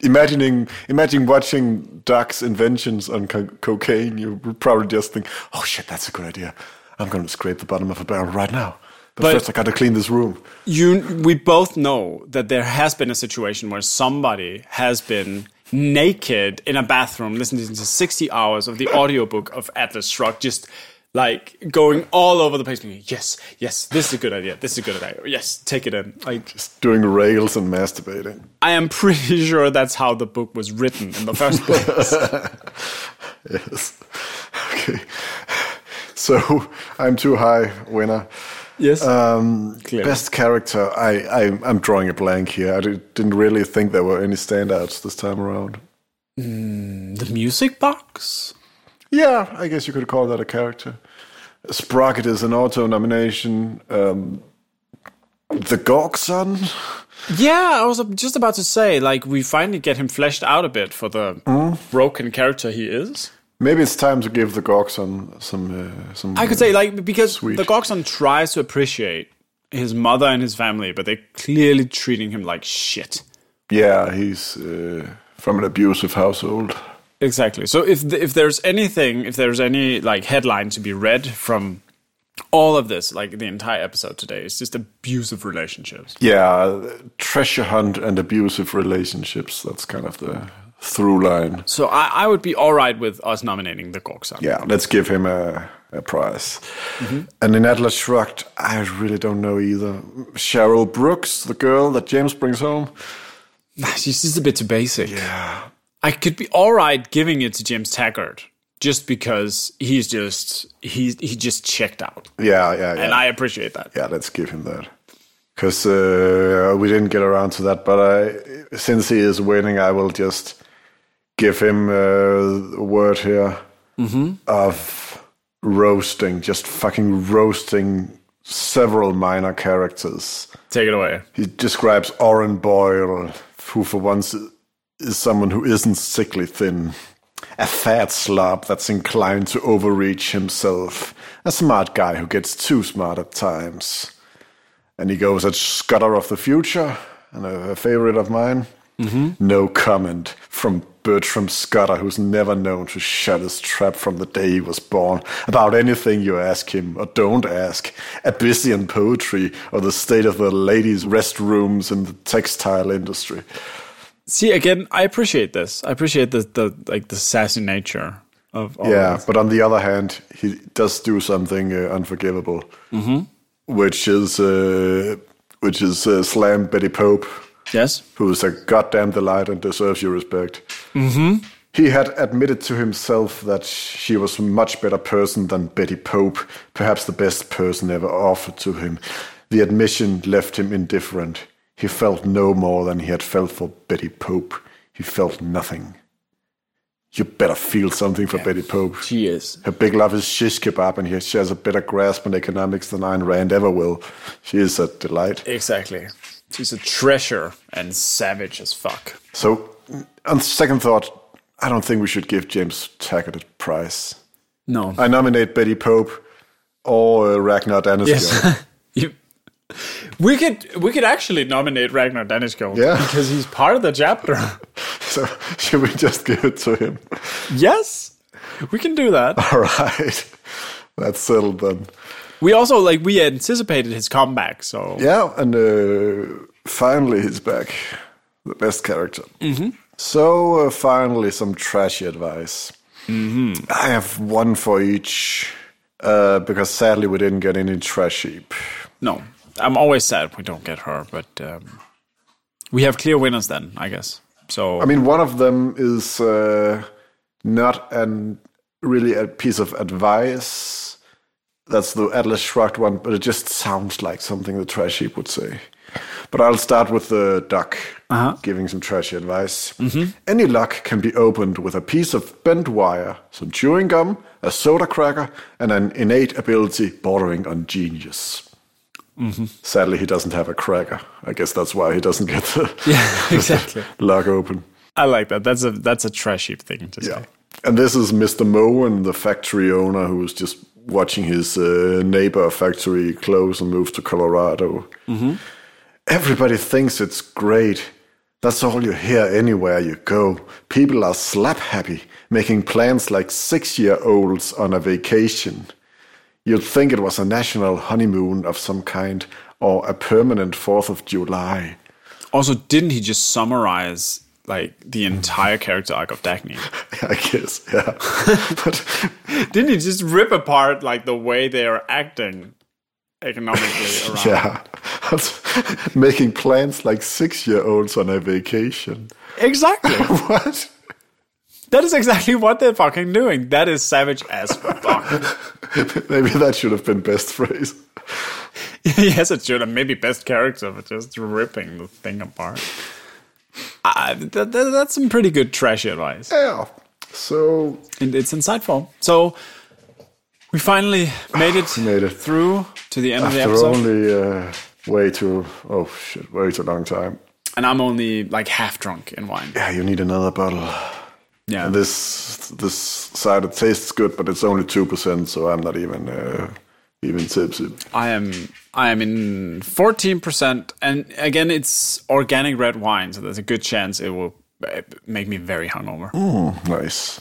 imagining imagine watching Doc's inventions on co- cocaine, you would probably just think, "Oh shit, that's a good idea. I'm going to scrape the bottom of a barrel right now." But, But- first, I got to clean this room. you, we both know that there has been a situation where somebody has been naked in a bathroom listening to 60 hours of the audiobook of Atlas Shrugged, just like going all over the place. being, Yes, yes, this is a good idea. This is a good idea. Yes, take it in. Like, Just doing rails and masturbating. I am pretty sure that's how the book was written in the first place. Yes. Okay. So I'm too high winner. Yes. Um, best character. I, I I'm drawing a blank here. I didn't really think there were any standouts this time around. the music box? Yeah, I guess you could call that a character. Sprocket is an auto nomination. Um, the Gorkson. Yeah, I was just about to say, like, we finally get him fleshed out a bit for the broken character he is. Maybe it's time to give the Gorkson some uh, some. I could say, like, because Sweet. the Goxon tries to appreciate his mother and his family, but they're clearly treating him like shit. Yeah, he's uh, from an abusive household. Exactly. So if th- if there's anything, if there's any like headline to be read from All of this, like the entire episode today, is just abusive relationships. Yeah, treasure hunt and abusive relationships. That's kind of the through line. So I, I would be all right with us nominating the Gorkson. Yeah, let's give him a, a prize. And in Atlas Shrugged, I really don't know either. Cheryl Brooks, the girl that James brings home. She's just a bit too basic. Yeah. I could be all right giving it to James Taggart just because he's just he he just checked out, Yeah, yeah, yeah. and I appreciate that. yeah, let's give him that. Because uh, we didn't get around to that, but I, since he is winning, I will just give him uh, a word here of roasting, just fucking roasting several minor characters. Take it away. He describes Orren Boyle, who for once is someone who isn't sickly thin. A fat slob that's inclined to overreach himself. A smart guy who gets too smart at times. And he goes at Scudder of the Future, and a, a favorite of mine. No comment from Bertram Scudder, who's never known to shut his trap from the day he was born about anything you ask him or don't ask. Abyssian poetry or the state of the ladies' restrooms in the textile industry. See again, I appreciate this. I appreciate the the like the sassy nature of all Yeah, this. but on the other hand, he does do something uh, unforgivable, which is uh, which is uh, slam Betty Pope, Yes. who's a goddamn delight and deserves your respect. Mm-hmm. He had admitted to himself that she was a much better person than Betty Pope, perhaps the best person ever offered to him. The admission left him indifferent. He felt no more than he had felt for Betty Pope. He felt nothing. You better feel something for Betty Pope. She is. Her big love is shish kebab, and she has a better grasp on economics than Ayn Rand ever will. She is a delight. Exactly. She's a treasure and savage as fuck. So, on second thought, I don't think we should give James Taggart a prize. No. I nominate Betty Pope or uh, Ragnar Danneskjöld. Yes. You- we could we could actually nominate Ragnar Danneskjöld Yeah. because he's part of the chapter. so, should we just give it to him? yes, we can do that. All right. That's settled then. We also like we anticipated his comeback, so Yeah, and uh, finally he's back. The best character. Mm-hmm. So, uh, finally, some trashy advice. Mm-hmm. I have one for each uh, because sadly we didn't get any trash heap. no, I'm always sad we don't get her, but um, we have clear winners then, I guess. So I mean, one of them is uh, not an really a piece of advice. That's the Atlas Shrugged one, but it just sounds like something the trash heap would say. But I'll start with the Doc uh-huh. giving some trashy advice. Mm-hmm. Any lock can be opened with a piece of bent wire, some chewing gum, a soda cracker, and an innate ability bordering on genius. Mm-hmm. Sadly, he doesn't have a cracker. I guess that's why he doesn't get the yeah, exactly. lock open. I like that. That's a that's a trash heap thing to Yeah. say. And this is Mr. Mowen, the factory owner, who was just watching his uh, neighbor factory close and move to Colorado. Everybody thinks it's great. That's all you hear anywhere you go. People are slap happy, making plans like six year olds on a vacation. You'd think it was a national honeymoon of some kind or a permanent 4th of July. Also, didn't he just summarize like the entire character arc of Dagny? I guess, yeah. but didn't he just rip apart like the way they are acting economically around? Yeah. Making plans like six year olds on a vacation. Exactly. What? that is exactly what they're fucking doing. That is savage as fuck. Maybe that should have been best phrase. yes, it should have maybe best character, but just ripping the thing apart. Uh, that, that, that's some pretty good trash advice. Yeah. So And it's insightful. So we finally made it, made it. through to the end of the after episode. only uh, way too oh shit, way too long time. and I'm only like half drunk in wine. Yeah, you need another bottle. Yeah. And this this cider tastes good, but it's only two percent, so I'm not even uh, even tipsy. I am I am in 14% and again it's organic red wine so there's a good chance it will uh, make me very hungover. Mm, nice.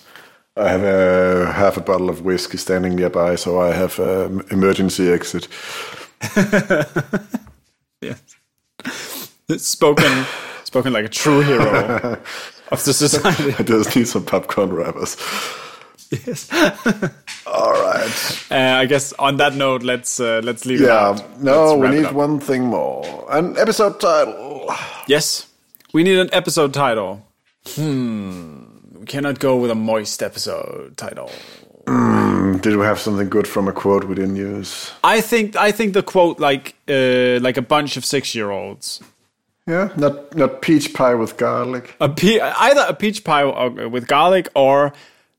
I have a half a bottle of whiskey standing nearby, so I have an emergency exit. yes. Spoken, spoken like a true hero of the society. I just need some popcorn wrappers. Yes. All right. Uh, I guess on that note, let's uh, let's leave Yeah. it. out. No, we need one thing more. An episode title. Yes, we need an episode title. Hmm. We cannot go with a moist episode title. Did we have something good from a quote we didn't use? I think I think the quote like uh, like a bunch of six year olds. Yeah, not not peach pie with garlic. A pe- either a peach pie with garlic or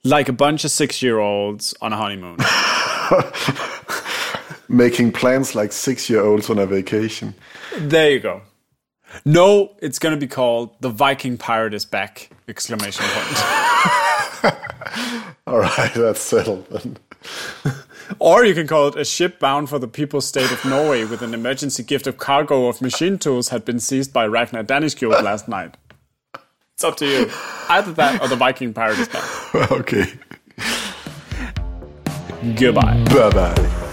like a bunch of six year olds on a honeymoon. Making plans like six year olds on a vacation. there you go. No, it's gonna be called the Viking pirate is back! Exclamation point. All right, that's settled then. or you can call it a ship bound for the people's state of Norway with an emergency gift of cargo of machine tools had been seized by Ragnar Danneskjöld last night. It's up to you. Either that or the Viking pirate is back. okay. Goodbye. Bye bye.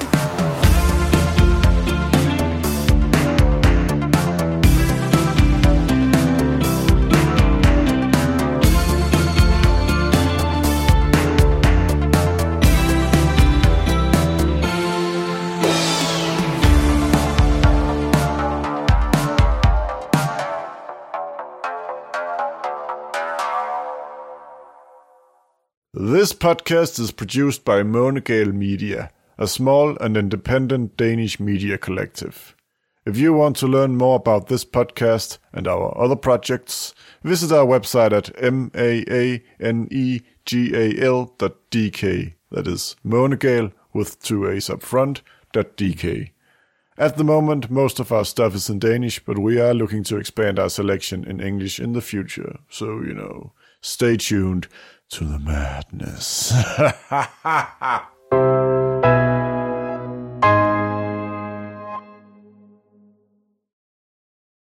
This podcast is produced by Maanegal Media, a small and independent Danish media collective. If you want to learn more about this podcast and our other projects, visit our website at m-a-a-n-e-g-a-l.dk. That is Maanegal with two A's up front, .dk. At the moment, most of our stuff is in Danish, but we are looking to expand our selection in English in the future. So, you know, stay tuned to the madness.